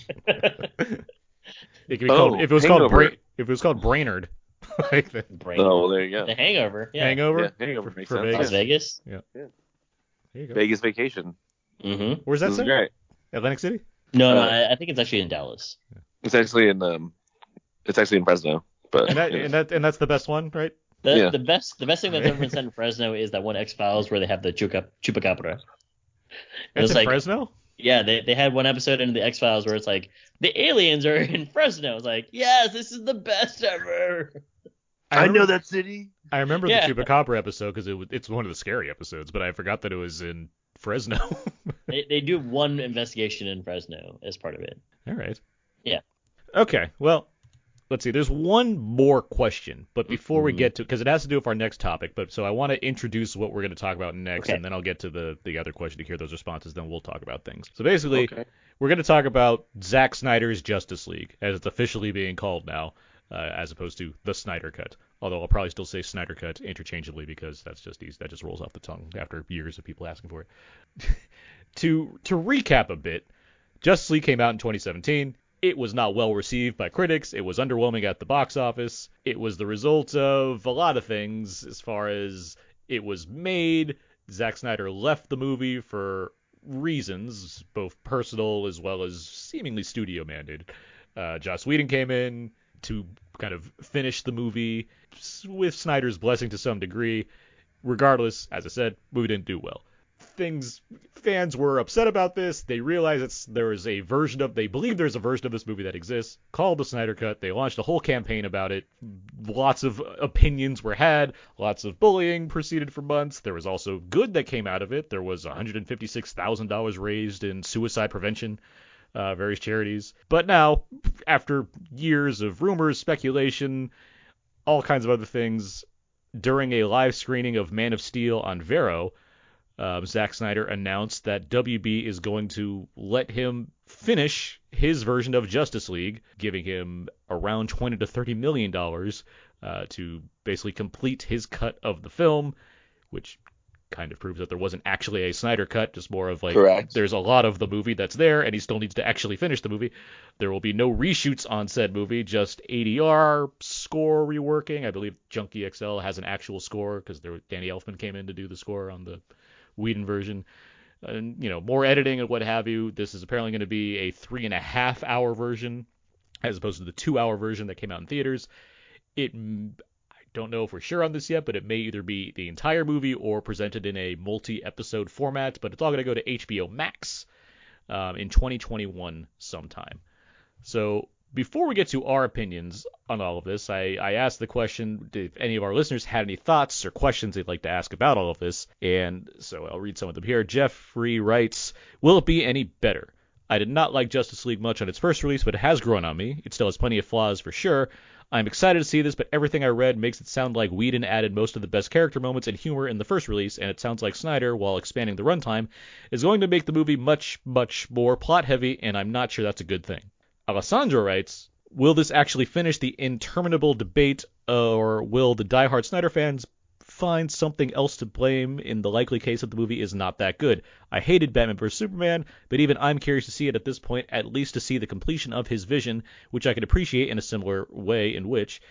could be called Oh, if it was called Bra- if it was called Brainerd, like the Brain. Oh, well, there you go. The Hangover. Yeah. Hangover. Yeah, Hangover for, makes for sense. Vegas. Las Vegas. There you go. Vegas Vacation. Mm-hmm. Where's that This is set? great. Atlantic City. No, no, Uh, I, I think it's actually in Dallas. It's actually in um, it's actually in Fresno. But And that and that and that's the best one, right? The, Yeah. the best the best thing that's ever been said in Fresno is that one X Files where they have the chupa chupacabra. That's was in like- Fresno. Yeah, they they had one episode in the X Files where it's like the aliens are in Fresno. It's like, yes, this is the best ever. I know that city. I remember Yeah. the Chupacabra episode because it was, it's one of the scary episodes, but I forgot that it was in Fresno. they they do one investigation in Fresno as part of it. All right. Yeah. Okay. Well, let's see. There's one more question, but before we Mhm. get to, because it has to do with our next topic, but so I want to introduce what we're going to talk about next, Okay. and then I'll get to the the other question to hear those responses. Then we'll talk about things. So basically, Okay. we're going to talk about Zack Snyder's Justice League, as it's officially being called now, uh, as opposed to the Snyder Cut. Although I'll probably still say Snyder Cut interchangeably because that's just easy. That just rolls off the tongue after years of people asking for it. to to recap a bit, Justice League came out in 2017. It was not well received by critics. It was underwhelming at the box office. It was the result of a lot of things as far as it was made. Zack Snyder left the movie for reasons, both personal as well as seemingly studio mandated. Uh, Joss Whedon came in to kind of finish the movie with Snyder's blessing to some degree. Regardless, as I said, movie didn't do well. Things fans were upset about this. They realized it's there is a version of they believe there's a version of this movie that exists called the Snyder Cut. They launched a whole campaign about it. Lots of opinions were had. Lots of bullying proceeded for months. There was also good that came out of it. There was $156,000 raised in suicide prevention uh, various charities. But now, after years of rumors, speculation, all kinds of other things, during a live screening of Man of Steel on Vero, um, Zack Snyder announced that WB is going to let him finish his version of Justice League, giving him around 20 to 30 million dollars uh, to basically complete his cut of the film, which kind of proves that there wasn't actually a Snyder cut, just more of like Correct. there's a lot of the movie that's there, and he still needs to actually finish the movie. There will be no reshoots on said movie, just ADR score reworking. I believe Junkie XL has an actual score because there Danny Elfman came in to do the score on the Whedon version. And you know, more editing and what have you. This is apparently going to be a three and a half hour version, as opposed to the two hour version that came out in theaters. It don't know if we're sure on this yet, but it may either be the entire movie or presented in a multi-episode format. But it's all going to go to HBO Max um, in 2021 sometime. So before we get to our opinions on all of this, I, I asked the question if any of our listeners had any thoughts or questions they'd like to ask about all of this. And so I'll read some of them here. Jeffrey writes, Will it be any better? I did not like Justice League much on its first release, but it has grown on me. It still has plenty of flaws for sure. I'm excited to see this, but everything I read makes it sound like Whedon added most of the best character moments and humor in the first release, and it sounds like Snyder, while expanding the runtime, is going to make the movie much, much more plot heavy, and I'm not sure that's a good thing. Alessandro writes, Will this actually finish the interminable debate, or will the diehard Snyder fans find something else to blame in the likely case that the movie is not that good? I hated Batman vs. Superman, but even I'm curious to see it at this point, at least to see the completion of his vision, which I could appreciate in a similar way in which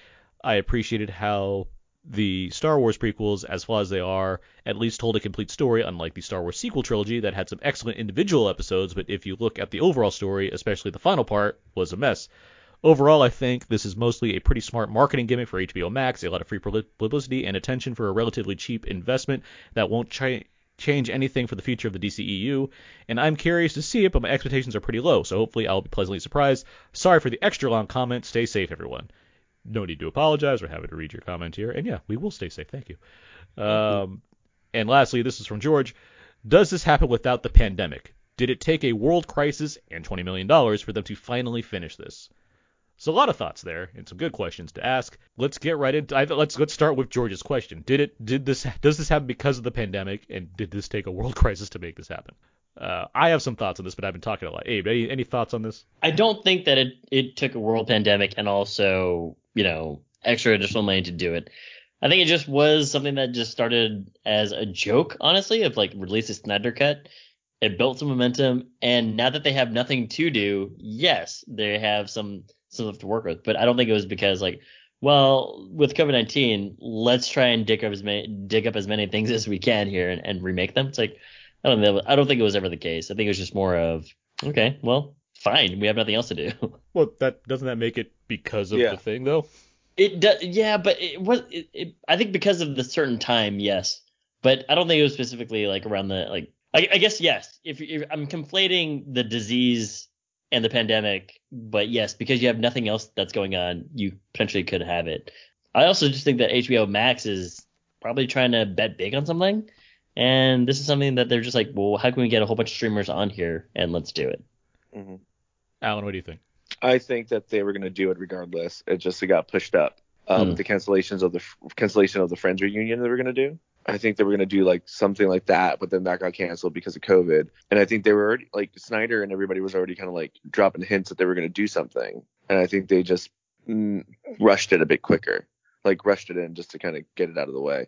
I appreciated how the Star Wars prequels, as far as they are, at least told a complete story, unlike the Star Wars sequel trilogy that had some excellent individual episodes, but if you look at the overall story, especially the final part, was a mess. Overall, I think this is mostly a pretty smart marketing gimmick for HBO Max, a lot of free publicity and attention for a relatively cheap investment that won't ch- change anything for the future of the DCEU, and I'm curious to see it, but my expectations are pretty low, so hopefully I'll be pleasantly surprised. Sorry for the extra long comment. Stay safe, everyone. No need to apologize. We're happy to read your comment here, and yeah, we will stay safe. Thank you. Um, and lastly, this is from George. Does this happen without the pandemic? Did it take a world crisis and $20 million for them to finally finish this? So a lot of thoughts there and some good questions to ask. Let's get right into. I, let's let's start with George's question. Did it? Did this? Does this happen because of the pandemic? And did this take a world crisis to make this happen? Uh, I have some thoughts on this, but I've been talking a lot. Abe, any, any thoughts on this? I don't think that it it took a world pandemic and also you know extra additional money to do it. I think it just was something that just started as a joke, honestly, of like release a Snyder cut. It built some momentum, and now that they have nothing to do, yes, they have some stuff to work with. But I don't think it was because like, well, with COVID nineteen, let's try and dig up as many dig up as many things as we can here and, and remake them. It's like I don't know. I don't think it was ever the case. I think it was just more of okay, well, fine, we have nothing else to do. Well, that doesn't that make it because of Yeah. the thing though? It does, yeah, but it was. It, it, I think because of the certain time, yes, but I don't think it was specifically like around the like. I, I guess yes. If, if I'm conflating the disease and the pandemic, but yes, because you have nothing else that's going on, you potentially could have it. I also just think that HBO Max is probably trying to bet big on something, and this is something that they're just like, well, how can we get a whole bunch of streamers on here and let's do it. hmm Alan, what do you think? I think that they were going to do it regardless. It just it got pushed up um, Hmm. the cancellations of the cancellation of the Friends reunion they were going to do. I think they were going to do like something like that, but then that got canceled because of COVID. And I think they were already like Snyder and everybody was already kind of like dropping hints that they were going to do something. And I think they just mm, rushed it a bit quicker, like rushed it in just to kind of get it out of the way.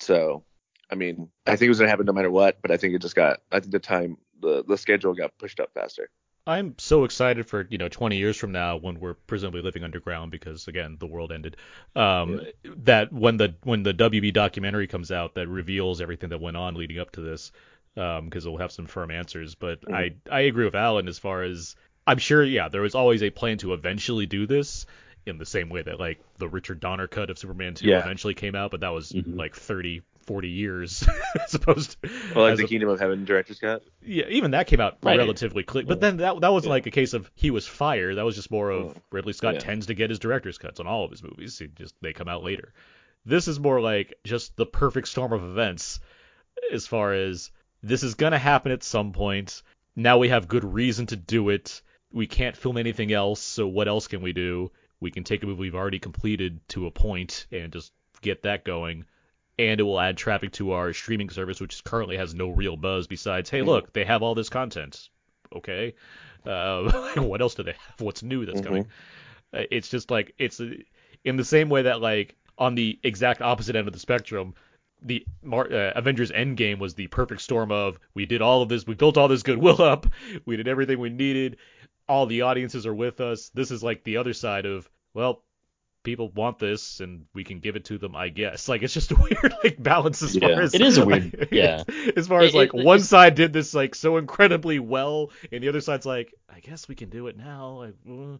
So, I mean, I think it was going to happen no matter what, but I think it just got, I think the time, the, the schedule got pushed up faster. I'm so excited for you know 20 years from now when we're presumably living underground because again the world ended. Um, That when the when the WB documentary comes out that reveals everything that went on leading up to this, because we'll have some firm answers. But I I agree with Alan as far as I'm sure yeah there was always a plan to eventually do this in the same way that like the Richard Donner cut of Superman 2 Yeah. eventually came out, but that was Mhm. like 30 40 years as opposed to Well, like as the a- Kingdom of Heaven director's cut. yeah, even that came out Right. relatively quick. But then that that wasn't like a case of he was fired. That was just more of. Ridley Scott Yeah. tends to get his director's cuts on all of his movies. He just they come out later. This is more like just the perfect storm of events as far as this is gonna happen at some point. Now we have good reason to do it. We can't film anything else, so what else can we do? We can take a movie we've already completed to a point and just get that going and it will add traffic to our streaming service, which currently has no real buzz besides, hey, look, they have all this content. Okay, uh, what else do they have? What's new that's Mhm. coming? Uh, It's just like it's in the same way that like on the exact opposite end of the spectrum, the Mar- uh, Avengers Endgame was the perfect storm of we did all of this, we built all this goodwill up, we did everything we needed, all the audiences are with us. This is like the other side of well, people want this and we can give it to them, I guess. Like it's just a weird like balance as far Yeah. as It is a weird- yeah. as far as It- like it- one it's- side did this like so incredibly well and the other side's like I guess we can do it now. Like, uh,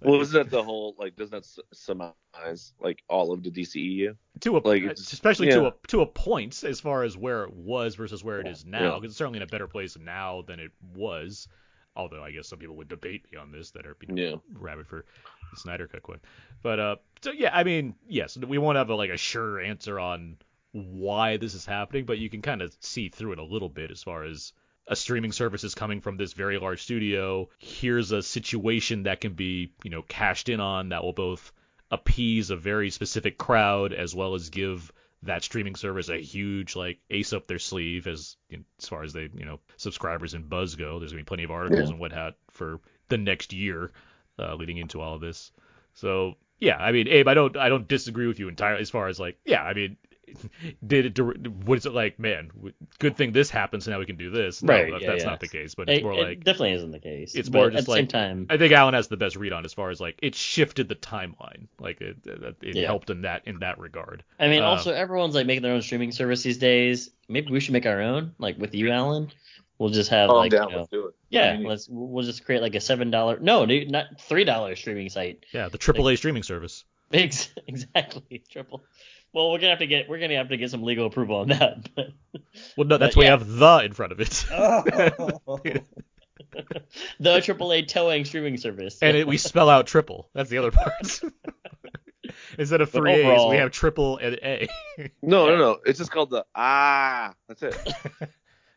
Well, isn't that the whole like? Doesn't that s- surmise like all of the DCEU? to a like, it's- especially to a to a point as far as where it was versus where it is now. Yeah. 'cause it's certainly in a better place now than it was. Although I guess some people would debate me on this that are you know, Yeah. rabid for the Snyder Cut quit. But uh, so yeah, I mean, yes, we won't have a, like a sure answer on why this is happening, but you can kind of see through it a little bit as far as a streaming service is coming from this very large studio. Here's a situation that can be, you know, cashed in on that will both appease a very specific crowd as well as give that streaming service a huge like ace up their sleeve as as far as they you know subscribers and buzz go. There's gonna be plenty of articles and what hat for the next year uh, leading into all of this. So yeah, I mean, Abe, I don't I don't disagree with you entirely as far as like yeah, I mean. Did it? What is it like, man? Good thing this happens. Now we can do this. No, Right, yeah, that's yeah. not the case. But it's more it like definitely isn't the case. it's more at just the same like- time. I think Alan has the best read on as far as like it shifted the timeline. Like it, it, it Yeah. helped in that in that regard. I mean, Uh, also everyone's like making their own streaming service these days. Maybe we should make our own, like with you, Alan. We'll just have Oh, like down. you know, Let's do it. yeah, I mean, let's we'll just create like a seven dollar no, dude, not three dollar streaming site. Yeah, the AAA streaming service. Ex- exactly, triple. Well, we're gonna have to get we're gonna have to get some legal approval on that. But Well, no, that's why yeah. you have the in front of it. the AAA towing streaming service. and it, we spell out triple. That's the other part. Instead of But three A's, we have triple and A. no, no, no. It's just called the ah. That's it.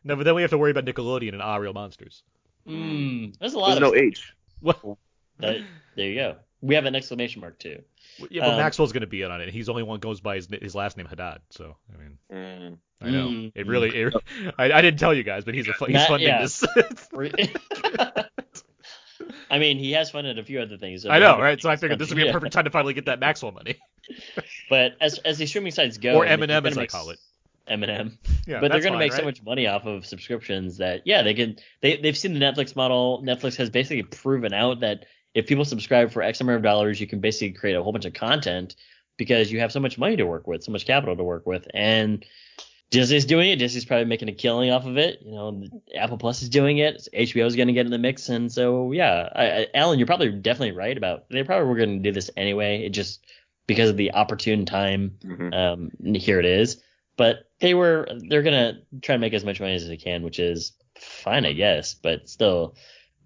No, but then we have to worry about Nickelodeon and Ah Real Monsters. Mm, there's a lot There's of no H. Well, that, there you go. We have an exclamation mark too. yeah, but Um, Maxwell's gonna be in on it. He's the only one goes by his his last name Haddad. So I mean, Mm. I know Mm. it really. It, I, I didn't tell you guys, but he's a fu- he's Matt- funding yeah. this. I mean, he has fun funded a few other things. I know, right? So I figured this would be a perfect time to finally get that Maxwell money. But as as the streaming sites go, Or I mean, they're as gonna I call it. Eminem. Yeah, but they're going to fine, make so much money off of subscriptions that yeah, they can. They they've seen the Netflix model. Netflix has basically proven out that if people subscribe for X amount of dollars, you can basically create a whole bunch of content because you have so much money to work with, so much capital to work with, and Disney's doing it. Disney's probably making a killing off of it. You know, Apple Plus is doing it. HBO is going to get in the mix, and so yeah, I, I, Alan, you're probably definitely right about they probably were going to do this anyway. It just because of the opportune time, Mhm. um, here it is. But they were they're gonna try to make as much money as they can, which is fine, I guess. But still,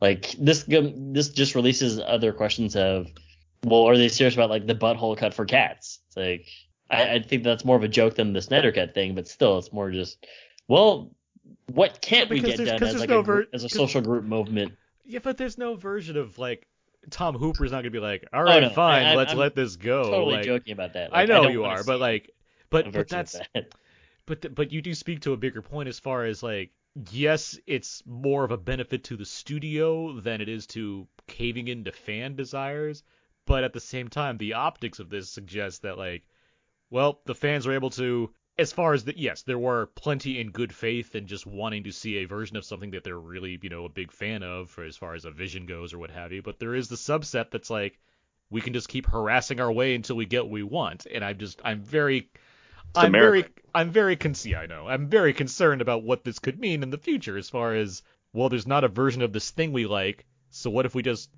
like this this just releases other questions of, well, are they serious about like the butthole cut for cats? It's like I, I think that's more of a joke than the Snyder cut thing, but still, it's more just well, what can't we get done as like no a, ver- as a social group movement? Yeah, but there's no version of like Tom Hooper's not gonna be like, all oh, right, Oh, no, fine, I- I- let's I'm let this go. totally like, joking about that. I know don't you are, see but like, but but that's that. but th- but you do speak to a bigger point as far as like yes it's more of a benefit to the studio than it is to caving into fan desires but at the same time the optics of this suggest that like well the fans are able to as far as the yes there were plenty in good faith and just wanting to see a version of something that they're really you know a big fan of for as far as a vision goes or what have you but there is the subset that's like we can just keep harassing our way until we get what we want and i'm just i'm very I'm America. very, I'm very con- yeah, I know. I'm very concerned about what this could mean in the future, as far as well, there's not a version of this thing we like. So what if we just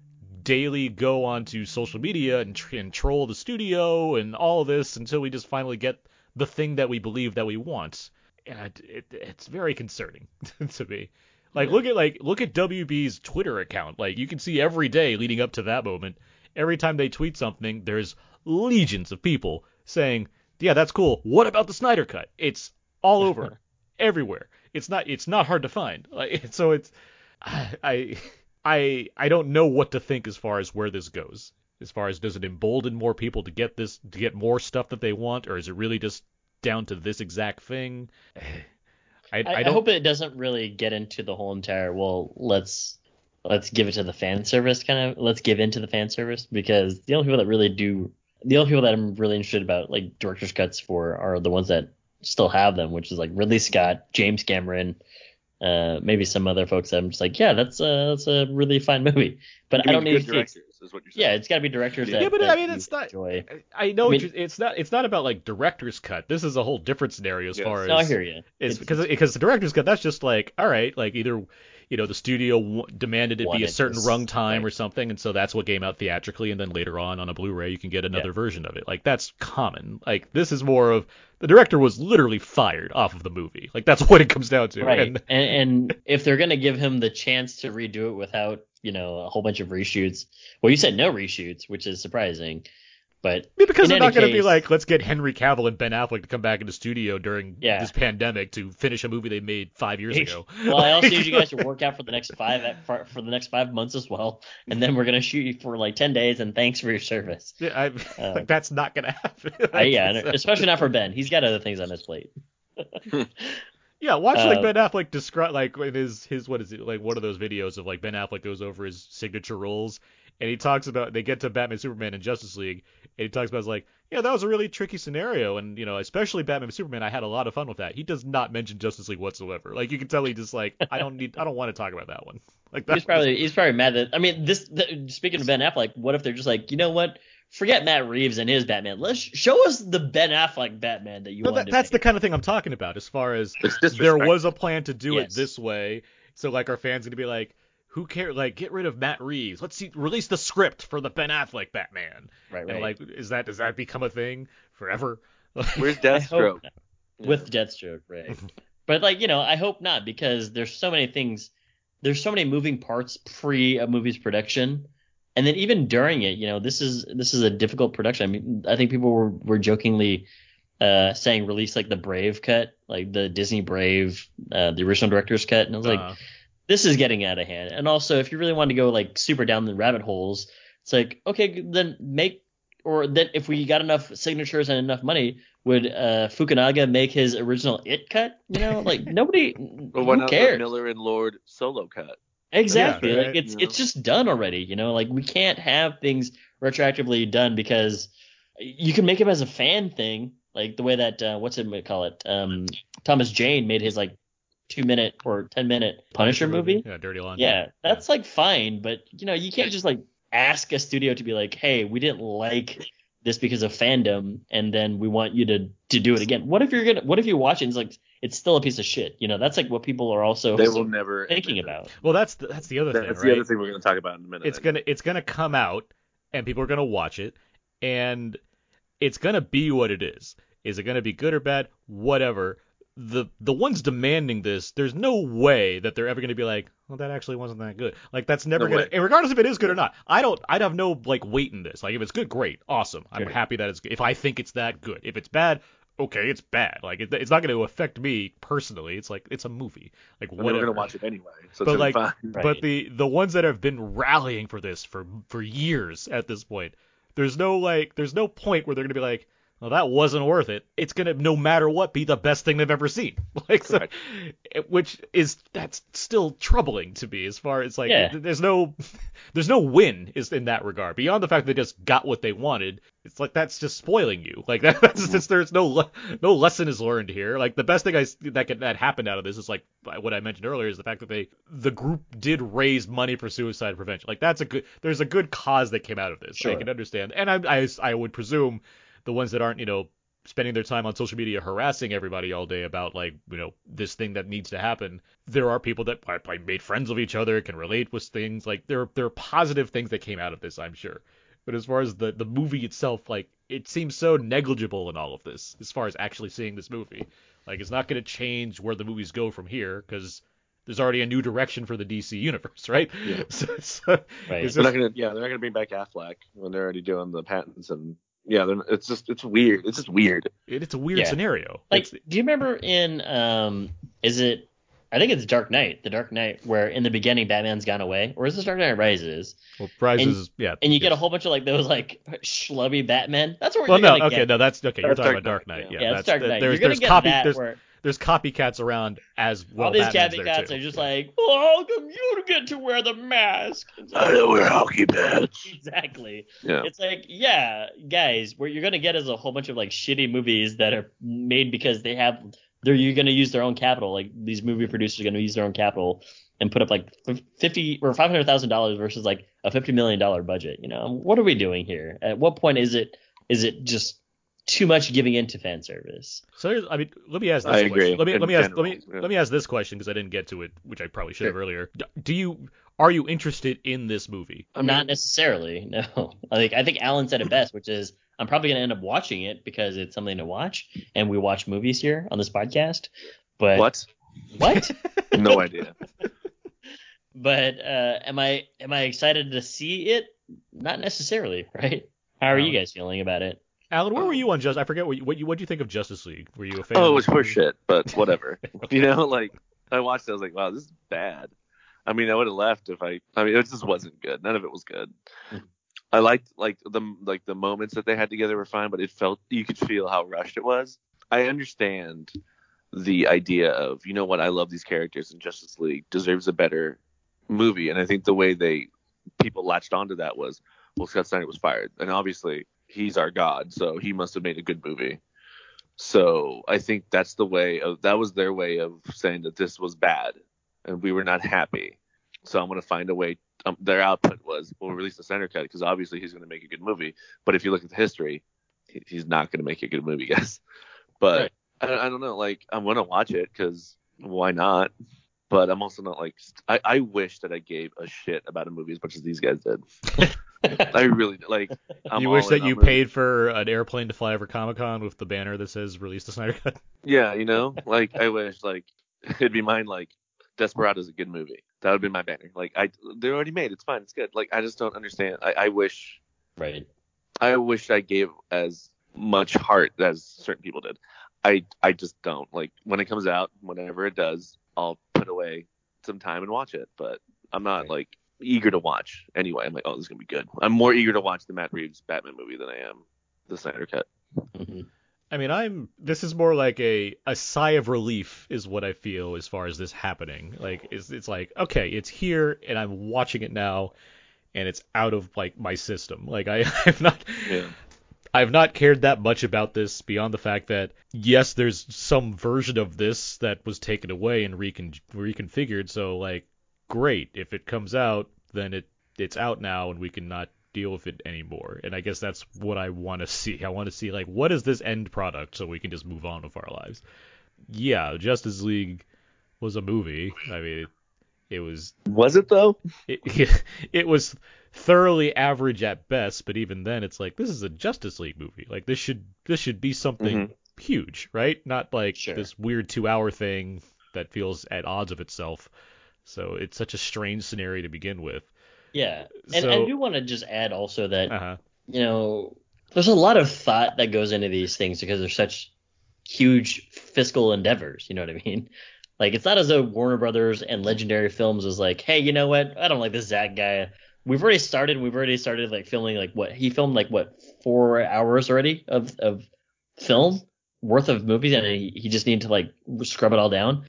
daily go onto social media and, tr- and troll the studio and all this until we just finally get the thing that we believe that we want? And it, it's very concerning to me. Like look at like look at WB's Twitter account. Like you can see every day leading up to that moment. Every time they tweet something, there's legions of people saying, "Yeah, that's cool. What about the Snyder cut?" It's all over, everywhere. It's not it's not hard to find. Like so it's I I I don't know what to think as far as where this goes. As far as does it embolden more people to get this to get more stuff that they want, or is it really just down to this exact thing? I, I, I I hope it doesn't really get into the whole entire well let's let's give it to the fan service kind of let's give in to the fan service because the only people that really do the only people that I'm really interested about like director's cuts for are the ones that still have them which is like Ridley Scott James Cameron uh maybe some other folks that I'm just like yeah that's a that's a really fine movie but You I don't mean need good to directors, is what you're saying. yeah it's got to be directors Yeah, that Yeah, but that I mean, it's not. enjoy. I know I mean- it's not. It's not about like director's cut. This is a whole different scenario as Yes. far as no I hear you It's because because the director's cut that's just like all right like either you know the studio w- demanded it be a certain this, run time right. or something and so that's what came out theatrically and then later on on a Blu-ray you can get another Yeah. version of it like that's common like this is more of the director was literally fired off of the movie like that's what it comes down to Right. and And, and if they're gonna give him the chance to redo it without, you know, a whole bunch of reshoots. Well, you said no reshoots, which is surprising. But because they're not going to be like, let's get Henry Cavill and Ben Affleck to come back into studio during Yeah. this pandemic to finish a movie they made five years ago. well, I also need you guys to work out for the next five for, for the next five months as well, and then we're gonna shoot you for like ten days, and thanks for your service. Yeah, I, Uh, like that's not going to happen. I, yeah, So- especially not for Ben. He's got other things on his plate. Yeah, watch like Uh, Ben Affleck describe like in his his what is it like one of those videos of like Ben Affleck goes over his signature roles and he talks about they get to Batman Superman and Justice League and he talks about it's like yeah that was a really tricky scenario and you know especially Batman and Superman I had a lot of fun with that. He does not mention Justice League whatsoever. Like you can tell he just like I don't need I don't want to talk about that one. Like that's He's probably he's probably mad that I mean this. The, speaking of Ben Affleck, what if they're just like, you know what? Forget Matt Reeves and his Batman. Let's show us the Ben Affleck Batman that you But wanted. that, to that's the kind of thing I'm talking about as far as there was a plan to do Yes. it this way. So like our fans gonna be like, who cares? Like get rid of Matt Reeves. Let's see, release the script for the Ben Affleck Batman. right, right. And like, is that does that become a thing forever? Where's I hope Deathstroke? not. with Deathstroke, right? but like you know, I hope not because there's so many things, there's so many moving parts pre a movie's production, and then even during it, you know, this is this is a difficult production. I mean, I think people were were jokingly uh, saying release like the Brave cut, like the Disney Brave, uh, the original director's cut, and I was like, Uh, this is getting out of hand. And also, if you really want to go like super down the rabbit holes, it's like okay, then make or that if we got enough signatures and enough money, would uh, Fukunaga make his original It cut? You know, like nobody, Or why who not the cares? Miller and Lord solo cut? Exactly. Yeah, like right, it's you know? it's just done already. You know, like we can't have things retroactively done because you can make them as a fan thing, like the way that uh, what's it call it? Um, Thomas Jane made his like two minute or ten minute Punisher movie. Yeah, Dirty Laundry. Yeah, that's like fine, but you know, you can't just like ask a studio to be like, hey, we didn't like this because of fandom, and then we want you to to do it again. What if you're gonna? What if you watch it and it's like it's still a piece of shit? You know, that's like what people are also They will never thinking admit about. Well, that's the, that's the other that. thing, That's right? the other thing we're going to talk about in a minute. it's gonna it's gonna come out and people are gonna watch it and it's gonna be what it is. Is it gonna be good or bad? Whatever. The the ones demanding this, there's no way that they're ever gonna be like, well, that actually wasn't that good. Like that's never No gonna, way. and regardless if it is good or not. I don't, I'd have no like weight in this. Like if it's good, great, awesome. I'm Sure. happy that it's good. If I think it's that good, if it's bad, okay, it's bad. Like it, it's not gonna affect me personally. It's like it's a movie. Like And we're going to watch it anyway, so But, it's like, gonna. Right. But the the ones that have been rallying for this for for years at this point, there's no like there's no point where they're gonna be like, well, that wasn't worth it. It's gonna no matter what be the best thing they've ever seen. Like, so, which is that's still troubling to me as far as like Yeah. there's no there's no win is in that regard beyond the fact that they just got what they wanted. It's like that's just spoiling you. Like that, that's mm-hmm. just there's no no lesson is learned here. Like the best thing I that could, that happened out of this is like what I mentioned earlier is the fact that they the group did raise money for suicide prevention. Like that's a good there's a good cause that came out of this. Sure. I can understand, and I, I I would presume the ones that aren't you know spending their time on social media harassing everybody all day about like you know this thing that needs to happen there are people that I, I made friends with each other can relate with things like there there are positive things that came out of this i'm sure but as far as the the movie itself like it seems so negligible in all of this as far as actually seeing this movie like it's not going to change where the movies go from here because there's already a new direction for the DC universe, right? Yeah. So, so Right. it's They're not gonna, yeah, they're not gonna bring back Affleck when they're already doing the Pattinson and yeah, they're, it's just it's weird. It's just weird. it- it's a weird Yeah. scenario. Like, It's- do you remember in um, is it? I think it's Dark Knight, the Dark Knight, where in the beginning Batman's gone away, or is this Dark Knight Rises? well, prizes, and- yeah, And you get a whole bunch of like those like schlubby Batman. That's what Well, you're no, gonna okay, get. no, that's okay. You're That's talking Dark about Dark Knight, Knight. yeah. Yeah, yeah, that's that's Dark Knight. There's you're there's gonna get copy that there's where there's copycats around as well. all these Batman's copycats are just like, well, how come you don't get to wear the mask? It's I don't we're hockey pads. exactly. Yeah. It's like, yeah, guys, what you're gonna get is a whole bunch of like shitty movies that are made because they have they're you're gonna use their own capital. Like these movie producers are gonna use their own capital and put up like fifty or five hundred thousand dollars versus like a fifty million dollar budget. You know, what are we doing here? At what point is it is it just too much giving in to fan service? So here's, I mean, let me ask this I question. agree, Let me let me ask let me yeah. let me ask this question because I didn't get to it, which I probably should have Sure. earlier. Do you are you interested in this movie? I mean- Not necessarily. No. Like I think Alan said it best, which is I'm probably gonna end up watching it because it's something to watch, and we watch movies here on this podcast. But What? What? No idea. but uh, am I am I excited to see it? Not necessarily, right? How are you guys feeling about it? Alan, where were you on Just? I forget what you, what you what you think of Justice League? Were you a fan? Oh, it was horseshit, but whatever. you know, like I watched it, I was like, wow, this is bad. I mean, I would have left if I. I mean, it just wasn't good. None of it was good. Mhm. I liked like the like the moments that they had together were fine, but it felt you could feel how rushed it was. I understand the idea of you know what I love these characters and Justice League deserves a better movie, and I think the way they people latched onto that was well Scott Snyder was fired, and obviously he's our god, so he must have made a good movie. So I think that's the way of that was their way of saying that this was bad and we were not happy. So I'm gonna find a way. Um, their output was we'll release the Snyder cut because obviously he's gonna make a good movie. But if you look at the history, he, he's not gonna make a good movie, guys. But Right. I, I don't know. Like I'm gonna watch it because why not? But I'm also not like st- I, I wish that I gave a shit about a movie as much as these guys did. I really like. I'm you wish that in. you really- paid for an airplane to fly over Comic Con with the banner that says "Release the Snyder Cut." Yeah, you know, like I wish like it'd be mine. Like Desperado's a good movie. That would be my banner. Like I, they're already made. It's fine. It's good. Like I just don't understand. I, I wish, right. I wish I gave as much heart as certain people did. I I just don't like when it comes out. Whenever it does, I'll put away some time and watch it. But I'm not Right. like eager to watch anyway. I'm like, oh, this is gonna be good. I'm more eager to watch the Matt Reeves Batman movie than I am the Snyder Cut. Mhm. I mean, I'm. This is more like a a sigh of relief is what I feel as far as this happening. Like it's it's like okay, it's here and I'm watching it now, and it's out of like my system. Like I I've not. Yeah. I've not cared that much about this beyond the fact that yes, there's some version of this that was taken away and recon- reconfigured. So like, great if it comes out, then it it's out now and we can not deal with it anymore. And I guess that's what I want to see. I want to see like what is this end product so we can just move on with our lives. Yeah, Justice League was a movie. I mean, it, it was Was it though? it, it was thoroughly average at best, but even then it's like this is a Justice League movie. Like this should this should be something mm-hmm. huge, right? Not like Sure. this weird 2-hour thing that feels at odds of itself. So it's such a strange scenario to begin with. Yeah, and So- I do want to just add also that Uh-huh. you know there's a lot of thought that goes into these things because they're such huge fiscal endeavors. You know what I mean? Like it's not as though Warner Brothers and Legendary Films was like, hey, you know what? I don't like this Zack guy. We've already started. We've already started like filming like what he filmed like what four hours already of of film worth of movies, and he, he just needed to like scrub it all down.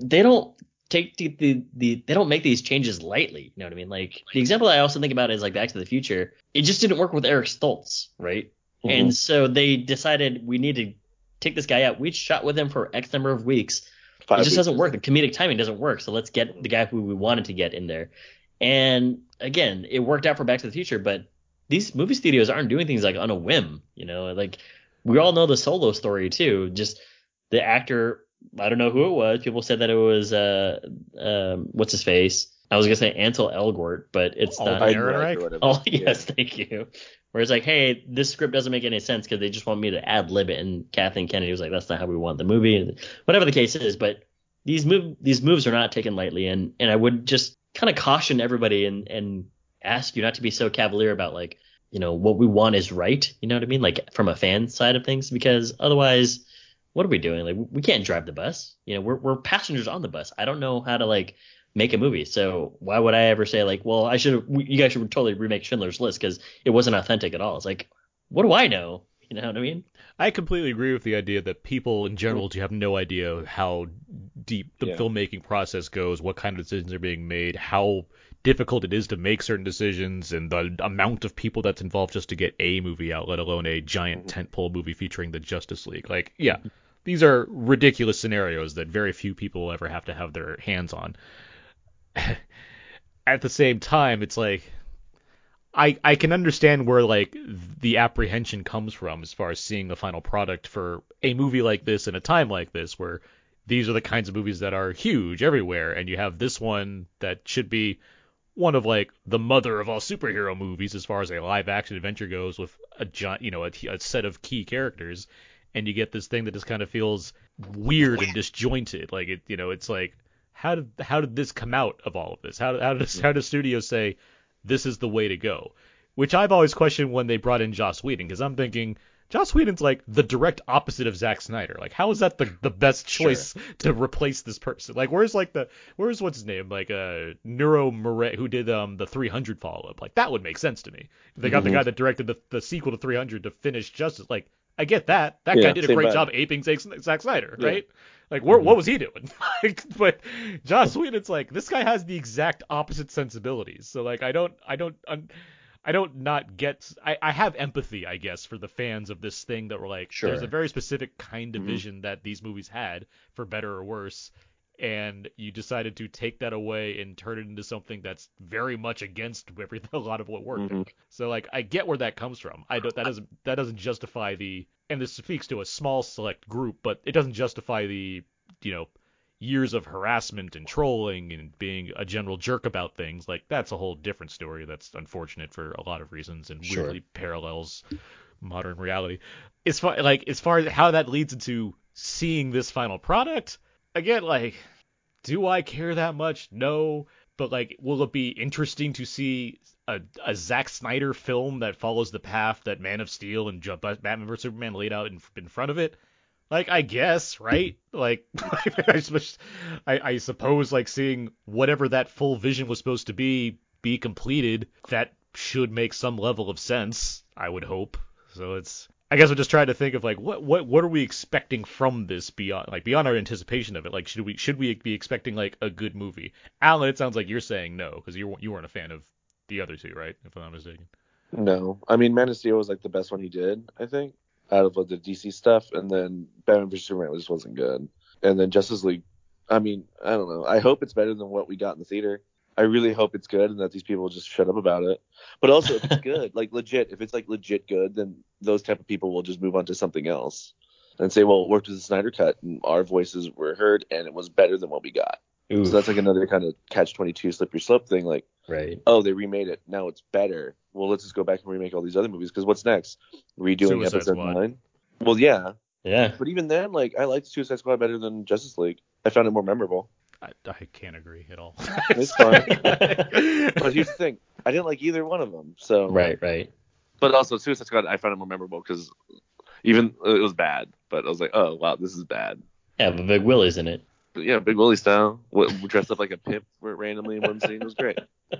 They don't take the, the the they don't make these changes lightly. You know what I mean? Like the example I also think about is like Back to the Future. It just didn't work with Eric Stoltz, right? Mm-hmm. And so they decided we need to take this guy out. We shot with him for X number of weeks. Five it just weeks doesn't work. The comedic timing doesn't work. So let's get the guy who we wanted to get in there. And again, it worked out for Back to the Future, but these movie studios aren't doing things like on a whim. You know, like we all know the solo story too. Just the actor, I don't know who it was. People said that it was uh, um, what's his face. I was gonna say Ansel Elgort, but it's Oh, not. Aaron know, Reich? or whatever. Oh Yeah. yes, thank you. Where it's like, hey, this script doesn't make any sense because they just want me to ad lib it, and Kathleen Kennedy was like, that's not how we want the movie, and whatever the case is. But these move these moves are not taken lightly, and and I would just kind of caution everybody and and ask you not to be so cavalier about like you know what we want is right. You know what I mean? Like from a fan side of things, because otherwise, what are we doing? Like we can't drive the bus. You know, we're we're passengers on the bus. I don't know how to like make a movie. So why would I ever say like, well, I should you guys should totally remake Schindler's List because it wasn't authentic at all. It's like, what do I know? You know what I mean? I completely agree with the idea that people in general do have no idea how deep the Yeah. filmmaking process goes, what kind of decisions are being made, how difficult it is to make certain decisions, and the amount of people that's involved just to get a movie out, let alone a giant mm-hmm. tentpole movie featuring the Justice League. Like, yeah, mm-hmm. These are ridiculous scenarios that very few people will ever have to have their hands on. At the same time, it's like I I can understand where like the apprehension comes from as far as seeing the final product for a movie like this in a time like this where these are the kinds of movies that are huge everywhere and you have this one that should be one of like the mother of all superhero movies as far as a live action adventure goes with a you know a, a set of key characters and you get this thing that just kind of feels weird and disjointed like it you know it's like how did how did this come out of all of this how how does how does studios say this is the way to go. Which I've always questioned when they brought in Joss Whedon, because I'm thinking Joss Whedon's like the direct opposite of Zack Snyder. Like, how is that the the best choice to replace this person? Like, where's like the where's what's his name? Like uh Noam Murro who did um the 300 follow up. Like that would make sense to me. They got the guy that directed the the sequel to 300 to finish Justice, like I get that. That guy did a great vibe. job aping Zack, Zack Snyder, Yeah. right? Like, where, what was he doing? like, but Joss Whedon's like, this guy has the exact opposite sensibilities. So like, I don't, I don't, un, I don't not get. I, I have empathy, I guess, for the fans of this thing that were like, there's a very specific kind of Mhm. vision that these movies had, for better or worse. And you decided to take that away and turn it into something that's very much against everything, a lot of what worked. Mhm. So like I get where that comes from. I don't that doesn't that doesn't justify the and this speaks to a small select group, but it doesn't justify the you know years of harassment and trolling and being a general jerk about things. Like that's a whole different story that's unfortunate for a lot of reasons and Sure. weirdly parallels modern reality. As far like as far as how that leads into seeing this final product, again like do I care that much? No. but like, will it be interesting to see a, a Zack Snyder film that follows the path that Man of Steel and Ju- uh, Batman vs Superman laid out in, in front of it? Like, I guess, right? Like, I, I suppose, like, seeing whatever that full vision was supposed to be be completed, that should make some level of sense. I would hope. So it's. I guess I'm just trying to think of like what what what are we expecting from this beyond like beyond our anticipation of it. Like, should we should we be expecting like a good movie? Alan, it sounds like you're saying no because you you weren't a fan of the other two, right? If I'm not mistaken. No, I mean Man of Steel was like the best one he did, I think, out of like, the DC stuff, and then Batman vs Superman just wasn't good, and then Justice League. I mean, I don't know. I hope it's better than what we got in the theater. I really hope it's good and that these people just shut up about it. But also, if it's good, like legit, if it's like legit good, then those type of people will just move on to something else and say, well, it worked with the Snyder Cut and our voices were heard and it was better than what we got. Oof. So that's like another kind of catch 22 slippery slope thing. Like, right. oh, they remade it. Now it's better. Well, let's just go back and remake all these other movies because what's next? Redoing Suicide episode Squad. nine? Well, yeah. Yeah. But even then, like, I liked Suicide Squad better than Justice League. I found it more memorable. I, I can't agree at all. It's fine. But here's the thing I didn't like either one of them. So, right. Right. But also, Suicide Squad, I found it more memorable because even uh, it was bad, but I was like, oh, wow, this is bad. Yeah, but Big Will is in it. But yeah, Big Willie style, what, dressed up like a pimp randomly in one scene was great.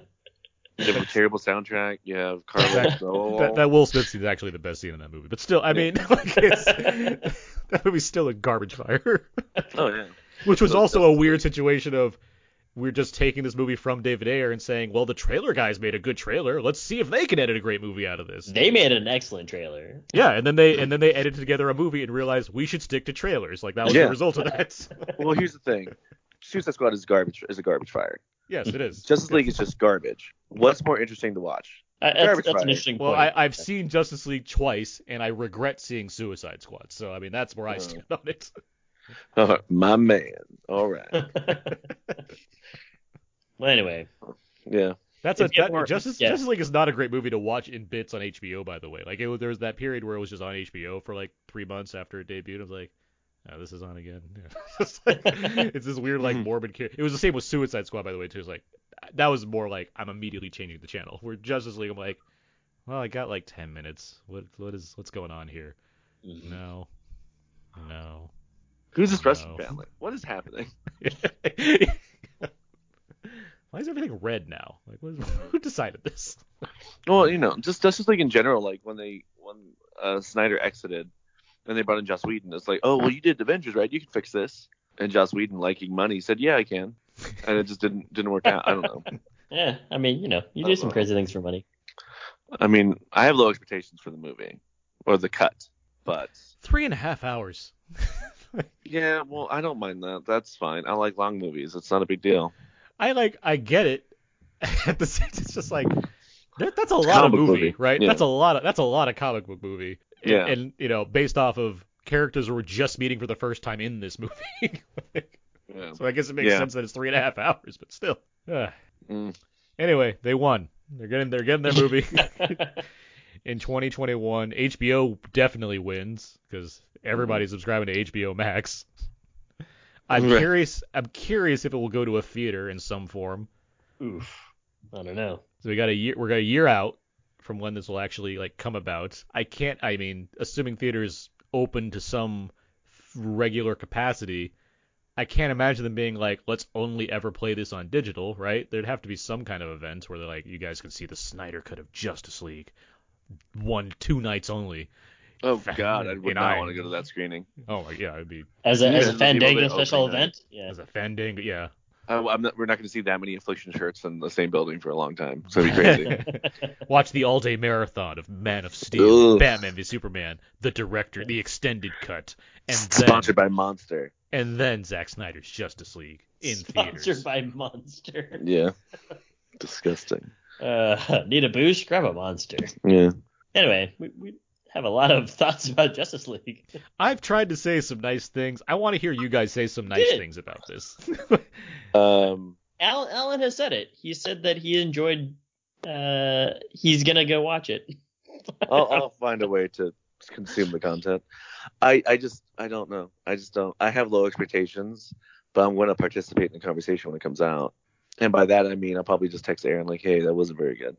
You have a terrible soundtrack. You have Carlos that, that, that Will Smith scene is actually the best scene in that movie. But still, I mean, like it's, that movie's still a garbage fire. Oh yeah. Which was Those also a weird situation of we're just taking this movie from David Ayer and saying, well, the trailer guys made a good trailer. Let's see if they can edit a great movie out of this. They made an excellent trailer. yeah, and then they and then they edited together a movie and realized we should stick to trailers. Like that was Yeah. the result of that. Well, here's the thing. Suicide Squad is garbage. Is a garbage fire. yes, it is. Justice League is just garbage. What's more interesting to watch? Uh, that's, that's an interesting Well, point. I, I've seen Justice League twice, and I regret seeing Suicide Squad. So I mean, that's where I Oh. stand on it. My man. All right. well, anyway, Yeah. That's a It's get that, more- Justice yeah. Justice League is not a great movie to watch in bits on HBO. By the way, like it there was that period where it was just on HBO for like three months after it debuted. I was like, oh, this is on again. it's, like, it's this weird like morbid. Care. It was the same with Suicide Squad by the way too. It's like that was more like I'm immediately changing the channel. Where Justice League, I'm like, well, I got like ten minutes. What what is what's going on here? Mhm. No, no. Who's this wrestling No. fan? What is happening? Why is everything red now? Like, what, who decided this? Well, you know, just just like in general. Like when they when uh, Snyder exited and they brought in Joss Whedon, it's like, oh well, you did Avengers, right? You can fix this. And Joss Whedon, liking money, said, yeah, I can. And it just didn't didn't work out. I don't know. yeah, I mean, you know, you do some crazy things for money. I mean, I have low expectations for the movie or the cut, but Three and a half hours. Yeah, well, I don't mind that. That's fine. I like long movies. It's not a big deal. I like, I get it. At the same, it's just like that, that's a It's lot of comic book movie, movie, right? yeah. That's a lot of that's a lot of comic book movie. And- Yeah. And, you know, based off of characters who were just meeting for the first time in this movie. Yeah. so I guess it makes Yeah. sense that it's three and a half hours, but still. Ah. Mm. Anyway, they won. They're getting they're getting their movie in 2021. HBO definitely wins because everybody's mm-hmm. subscribing to HBO Max. I'm Right. curious. I'm curious if it will go to a theater in some form. Oof. I don't know. So we got a year. We're got a year out from when this will actually like come about. I can't. I mean, assuming theaters open to some regular capacity, I can't imagine them being like, let's only ever play this on digital, right? There'd have to be some kind of event where they're like, you guys can see the Snyder cut of Justice League, one two nights only. Oh God, I would not iron. want to go to that screening. Oh my yeah, it'd be As a, as Yeah, a Fandango special opening night. event, yeah. as a fandango. Yeah. I, I'm not, we're not going to see that many affliction shirts in the same building for a long time. So it'd be crazy. Watch the all-day marathon of Man of Steel, Ugh. Batman v Superman, the director, the extended cut, and then Sponsored by Monster. and then Zack Snyder's Justice League in Sponsored theaters. Sponsored by Monster. Yeah. Disgusting. Uh, need a boost? Grab a Monster. Yeah. Anyway, we, we have a lot of thoughts about Justice League. I've tried to say some nice things. I want to hear you guys say some nice things about this. Um. Alan, Alan has said it. He said that he enjoyed. Uh, he's gonna go watch it. I'll, I'll find a way to consume the content. I, I just I don't know. I just don't. I have low expectations, but I'm going to participate in the conversation when it comes out. And by that I mean I'll probably just text Aaron like, "Hey, that wasn't very good."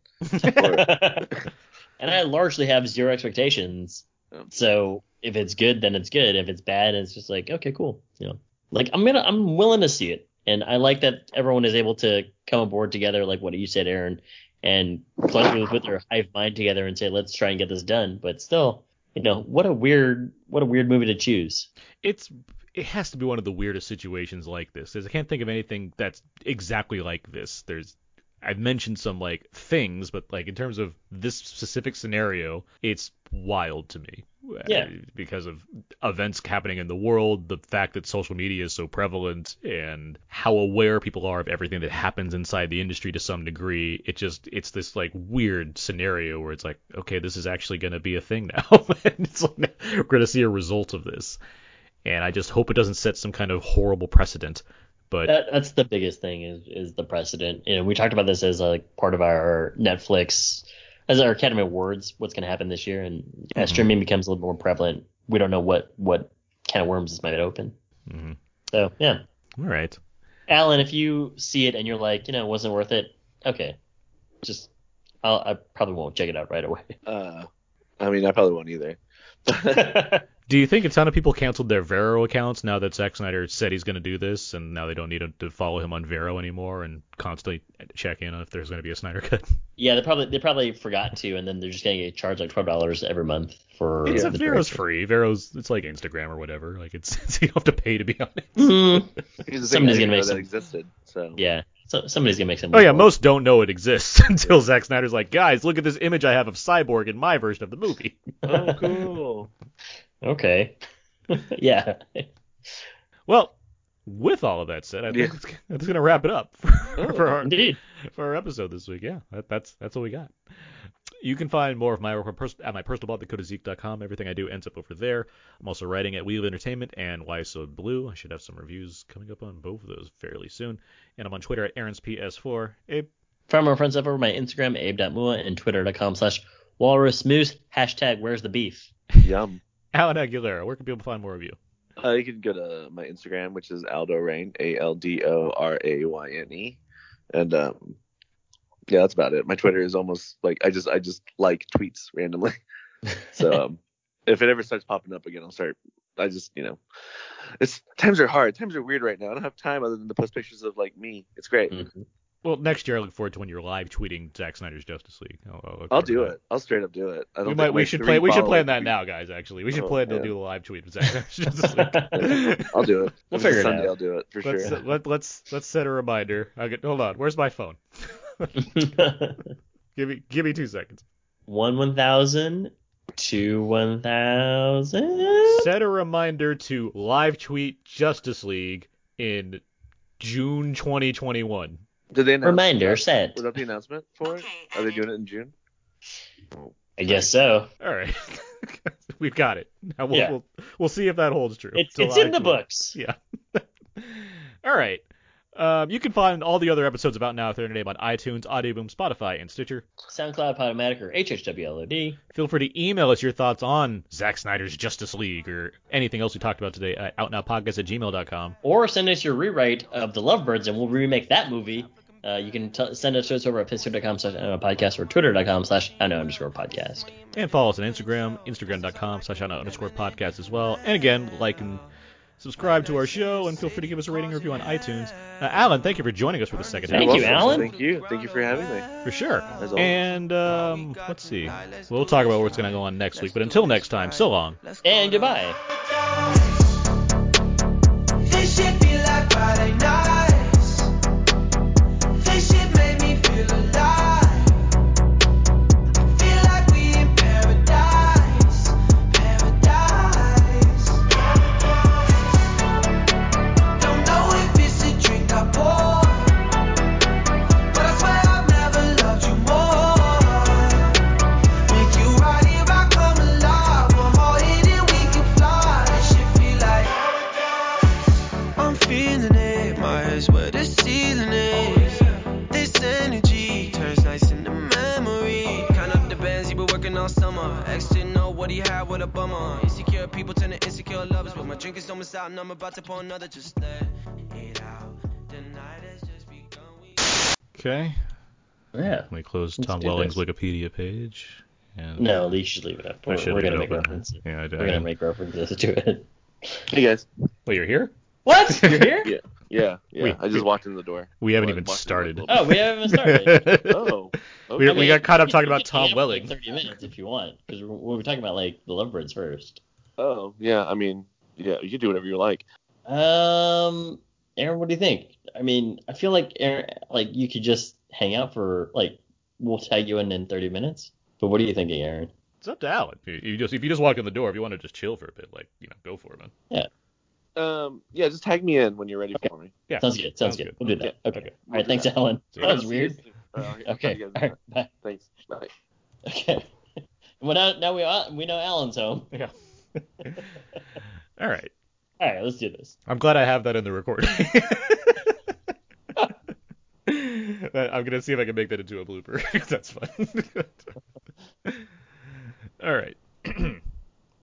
And I largely have zero expectations. Yeah. So if it's good, then it's good. If it's bad, it's just like okay, cool. You know, like I'm gonna I'm willing to see it, and I like that everyone is able to come aboard together, like what you said, Aaron, and collectively put their hive mind together and say, let's try and get this done. But still, you know, what a weird what a weird movie to choose. It's it has to be one of the weirdest situations like this. 'cause I can't think of anything that's exactly like this. There's I've mentioned some like things, but like in terms of this specific scenario, it's wild to me. Yeah. Uh, Because of events happening in the world, the fact that social media is so prevalent, and how aware people are of everything that happens inside the industry to some degree. It just it's this like weird scenario where it's like, okay, this is actually going to be a thing now, and it's like we're going to see a result of this. And I just hope it doesn't set some kind of horrible precedent. But That, that's the biggest thing is is the precedent. You know, we talked about this as like part of our Netflix as our Academy Awards. What's going to happen this year, and as Mhm. streaming becomes a little more prevalent, we don't know what what can of worms this might open. Mhm. So yeah, all right. Alan, if you see it and you're like, you know, it wasn't worth it, okay, just I'll, I probably won't check it out right away. uh, I mean, I probably won't either. Do you think a ton of people canceled their Vero accounts now that Zack Snyder said he's going to do this, and now they don't need to follow him on Vero anymore and constantly check in on if there's going to be a Snyder cut? yeah, they probably they probably forgot to, and then they're just going to get charged like twelve dollars every month for. It's the Vero's director. free. Vero's it's like Instagram or whatever. Like it's, it's you don't have to pay to be on it. Mm, Here's the thing, Somebody's gonna didn't make that some- existed. So yeah, so somebody's gonna make some. Oh yeah, money. most don't know it exists until Zack Snyder's like, guys, look at this image I have of Cyborg in my version of the movie. oh, cool. Okay. yeah. Well, with all of that said, I think Yeah. it's, that's going to wrap it up for, oh, for our Indeed. for our episode this week. Yeah, that, that's that's what we got. You can find more of my work on pers- at my personal blog, thecodeiszeek.com. Everything I do ends up over there. I'm also writing at We Live Entertainment and Why So Blu. I should have some reviews coming up on both of those fairly soon. And I'm on Twitter at Aaron's PS4. Abe, Find more friends over my Instagram, abe.mua, and twitter.com slash walrusmoose. Hashtag where's the beef. Yum. Alan Aguilera, where can people find more of you? Uh, you can go to my Instagram, which is Aldo Rayne, A L D O R A Y N E, and um, yeah, that's about it. My Twitter is almost like I just I just like tweets randomly. So um, if it ever starts popping up again, I'll start. I just you know, it's times are hard. Times are weird right now. I don't have time other than to post pictures of like me. It's great. Mhm. Well, next year I look forward to when you're live tweeting Zack Snyder's Justice League. I'll, I'll, I'll do that. it. I'll straight up do it. I don't We might. We should three plan. We should plan that now, guys. Actually, we should Oh, plan to do a live tweet with Zack Snyder's Justice League. I'll do it. We'll If it's figure it Sunday, out. I'll do it for let's, sure. let, let's let's set a reminder. I get, hold on. Where's my phone? give me give me two seconds. One one thousand, two one thousand. Set a reminder to live tweet Justice League in June 2021. Did they announce Reminder was that- set. Was that the announcement for it? Are they doing it in June? I guess so. All right, we've got it. Now we'll, Yeah. we'll we'll see if that holds true. It's to it's in the tweet. books. Yeah. All right. Um, you can find all the other episodes about Now Third Name on iTunes, Audioboom, Spotify, and Stitcher. SoundCloud, Podomatic, or HHWLOD. Feel free to email us your thoughts on Zack Snyder's Justice League or anything else we talked about today at outnowpodcast at gmail.com. Or send us your rewrite of The Lovebirds and we'll remake that movie. Uh, you can t- send us to us over at pittsburgh.com slash I know podcast or twitter.com slash I know underscore podcast. And follow us on Instagram, instagram.com slash outnow underscore podcast as well. And again, like and subscribe to our show and feel free to give us a rating or review on iTunes. Uh, Alan, thank you for joining us for the second time. Thank half. you, You're. Alan. Thank you. Thank you for having me. For sure. As. And um, let's see. We'll talk about what's going to go on next week. But until next time, so long. And goodbye. About to pour another. Just let it out. The night has just begun. We- Okay. Yeah. Let me close Let's Tom Welling's this. Wikipedia page. And No, you should leave it up. We're, we're leave gonna it make open. references. Yeah, I, I We're gonna am. make references to it. Hey guys. Well, you're here? What? You're here? Yeah. Yeah. Yeah. Wait, I just wait. walked in the door. We haven't Well, even started. Oh, we haven't started. Oh. We- Okay. we got caught up talking about Tom hang Welling. Like 30 minutes if you want, because we were talking about like the Lovebirds first. Oh, yeah. I mean, yeah. You can do whatever you like. Um, Aaron, what do you think? I mean, I feel like Aaron, like you could just hang out for like we'll tag you in in 30 minutes. But what are you thinking, Aaron? It's up to Alan. You, you just if you just walk in the door, if you want to just chill for a bit, like you know, go for it, man. Yeah. Um. Yeah. Just tag me in when you're ready for me. Yeah. Sounds good. Sounds, Sounds good. good. We'll do that. Okay. Okay. All right. Thanks, Alan. See That was weird. Uh, Okay. All right. Bye. Thanks. Bye. Okay. well, now, now we uh, we know Alan's home. Yeah. All right. All right. Let's do this. I'm glad I have that in the recording. I'm gonna see if I can make that into a blooper. That's fun. All right.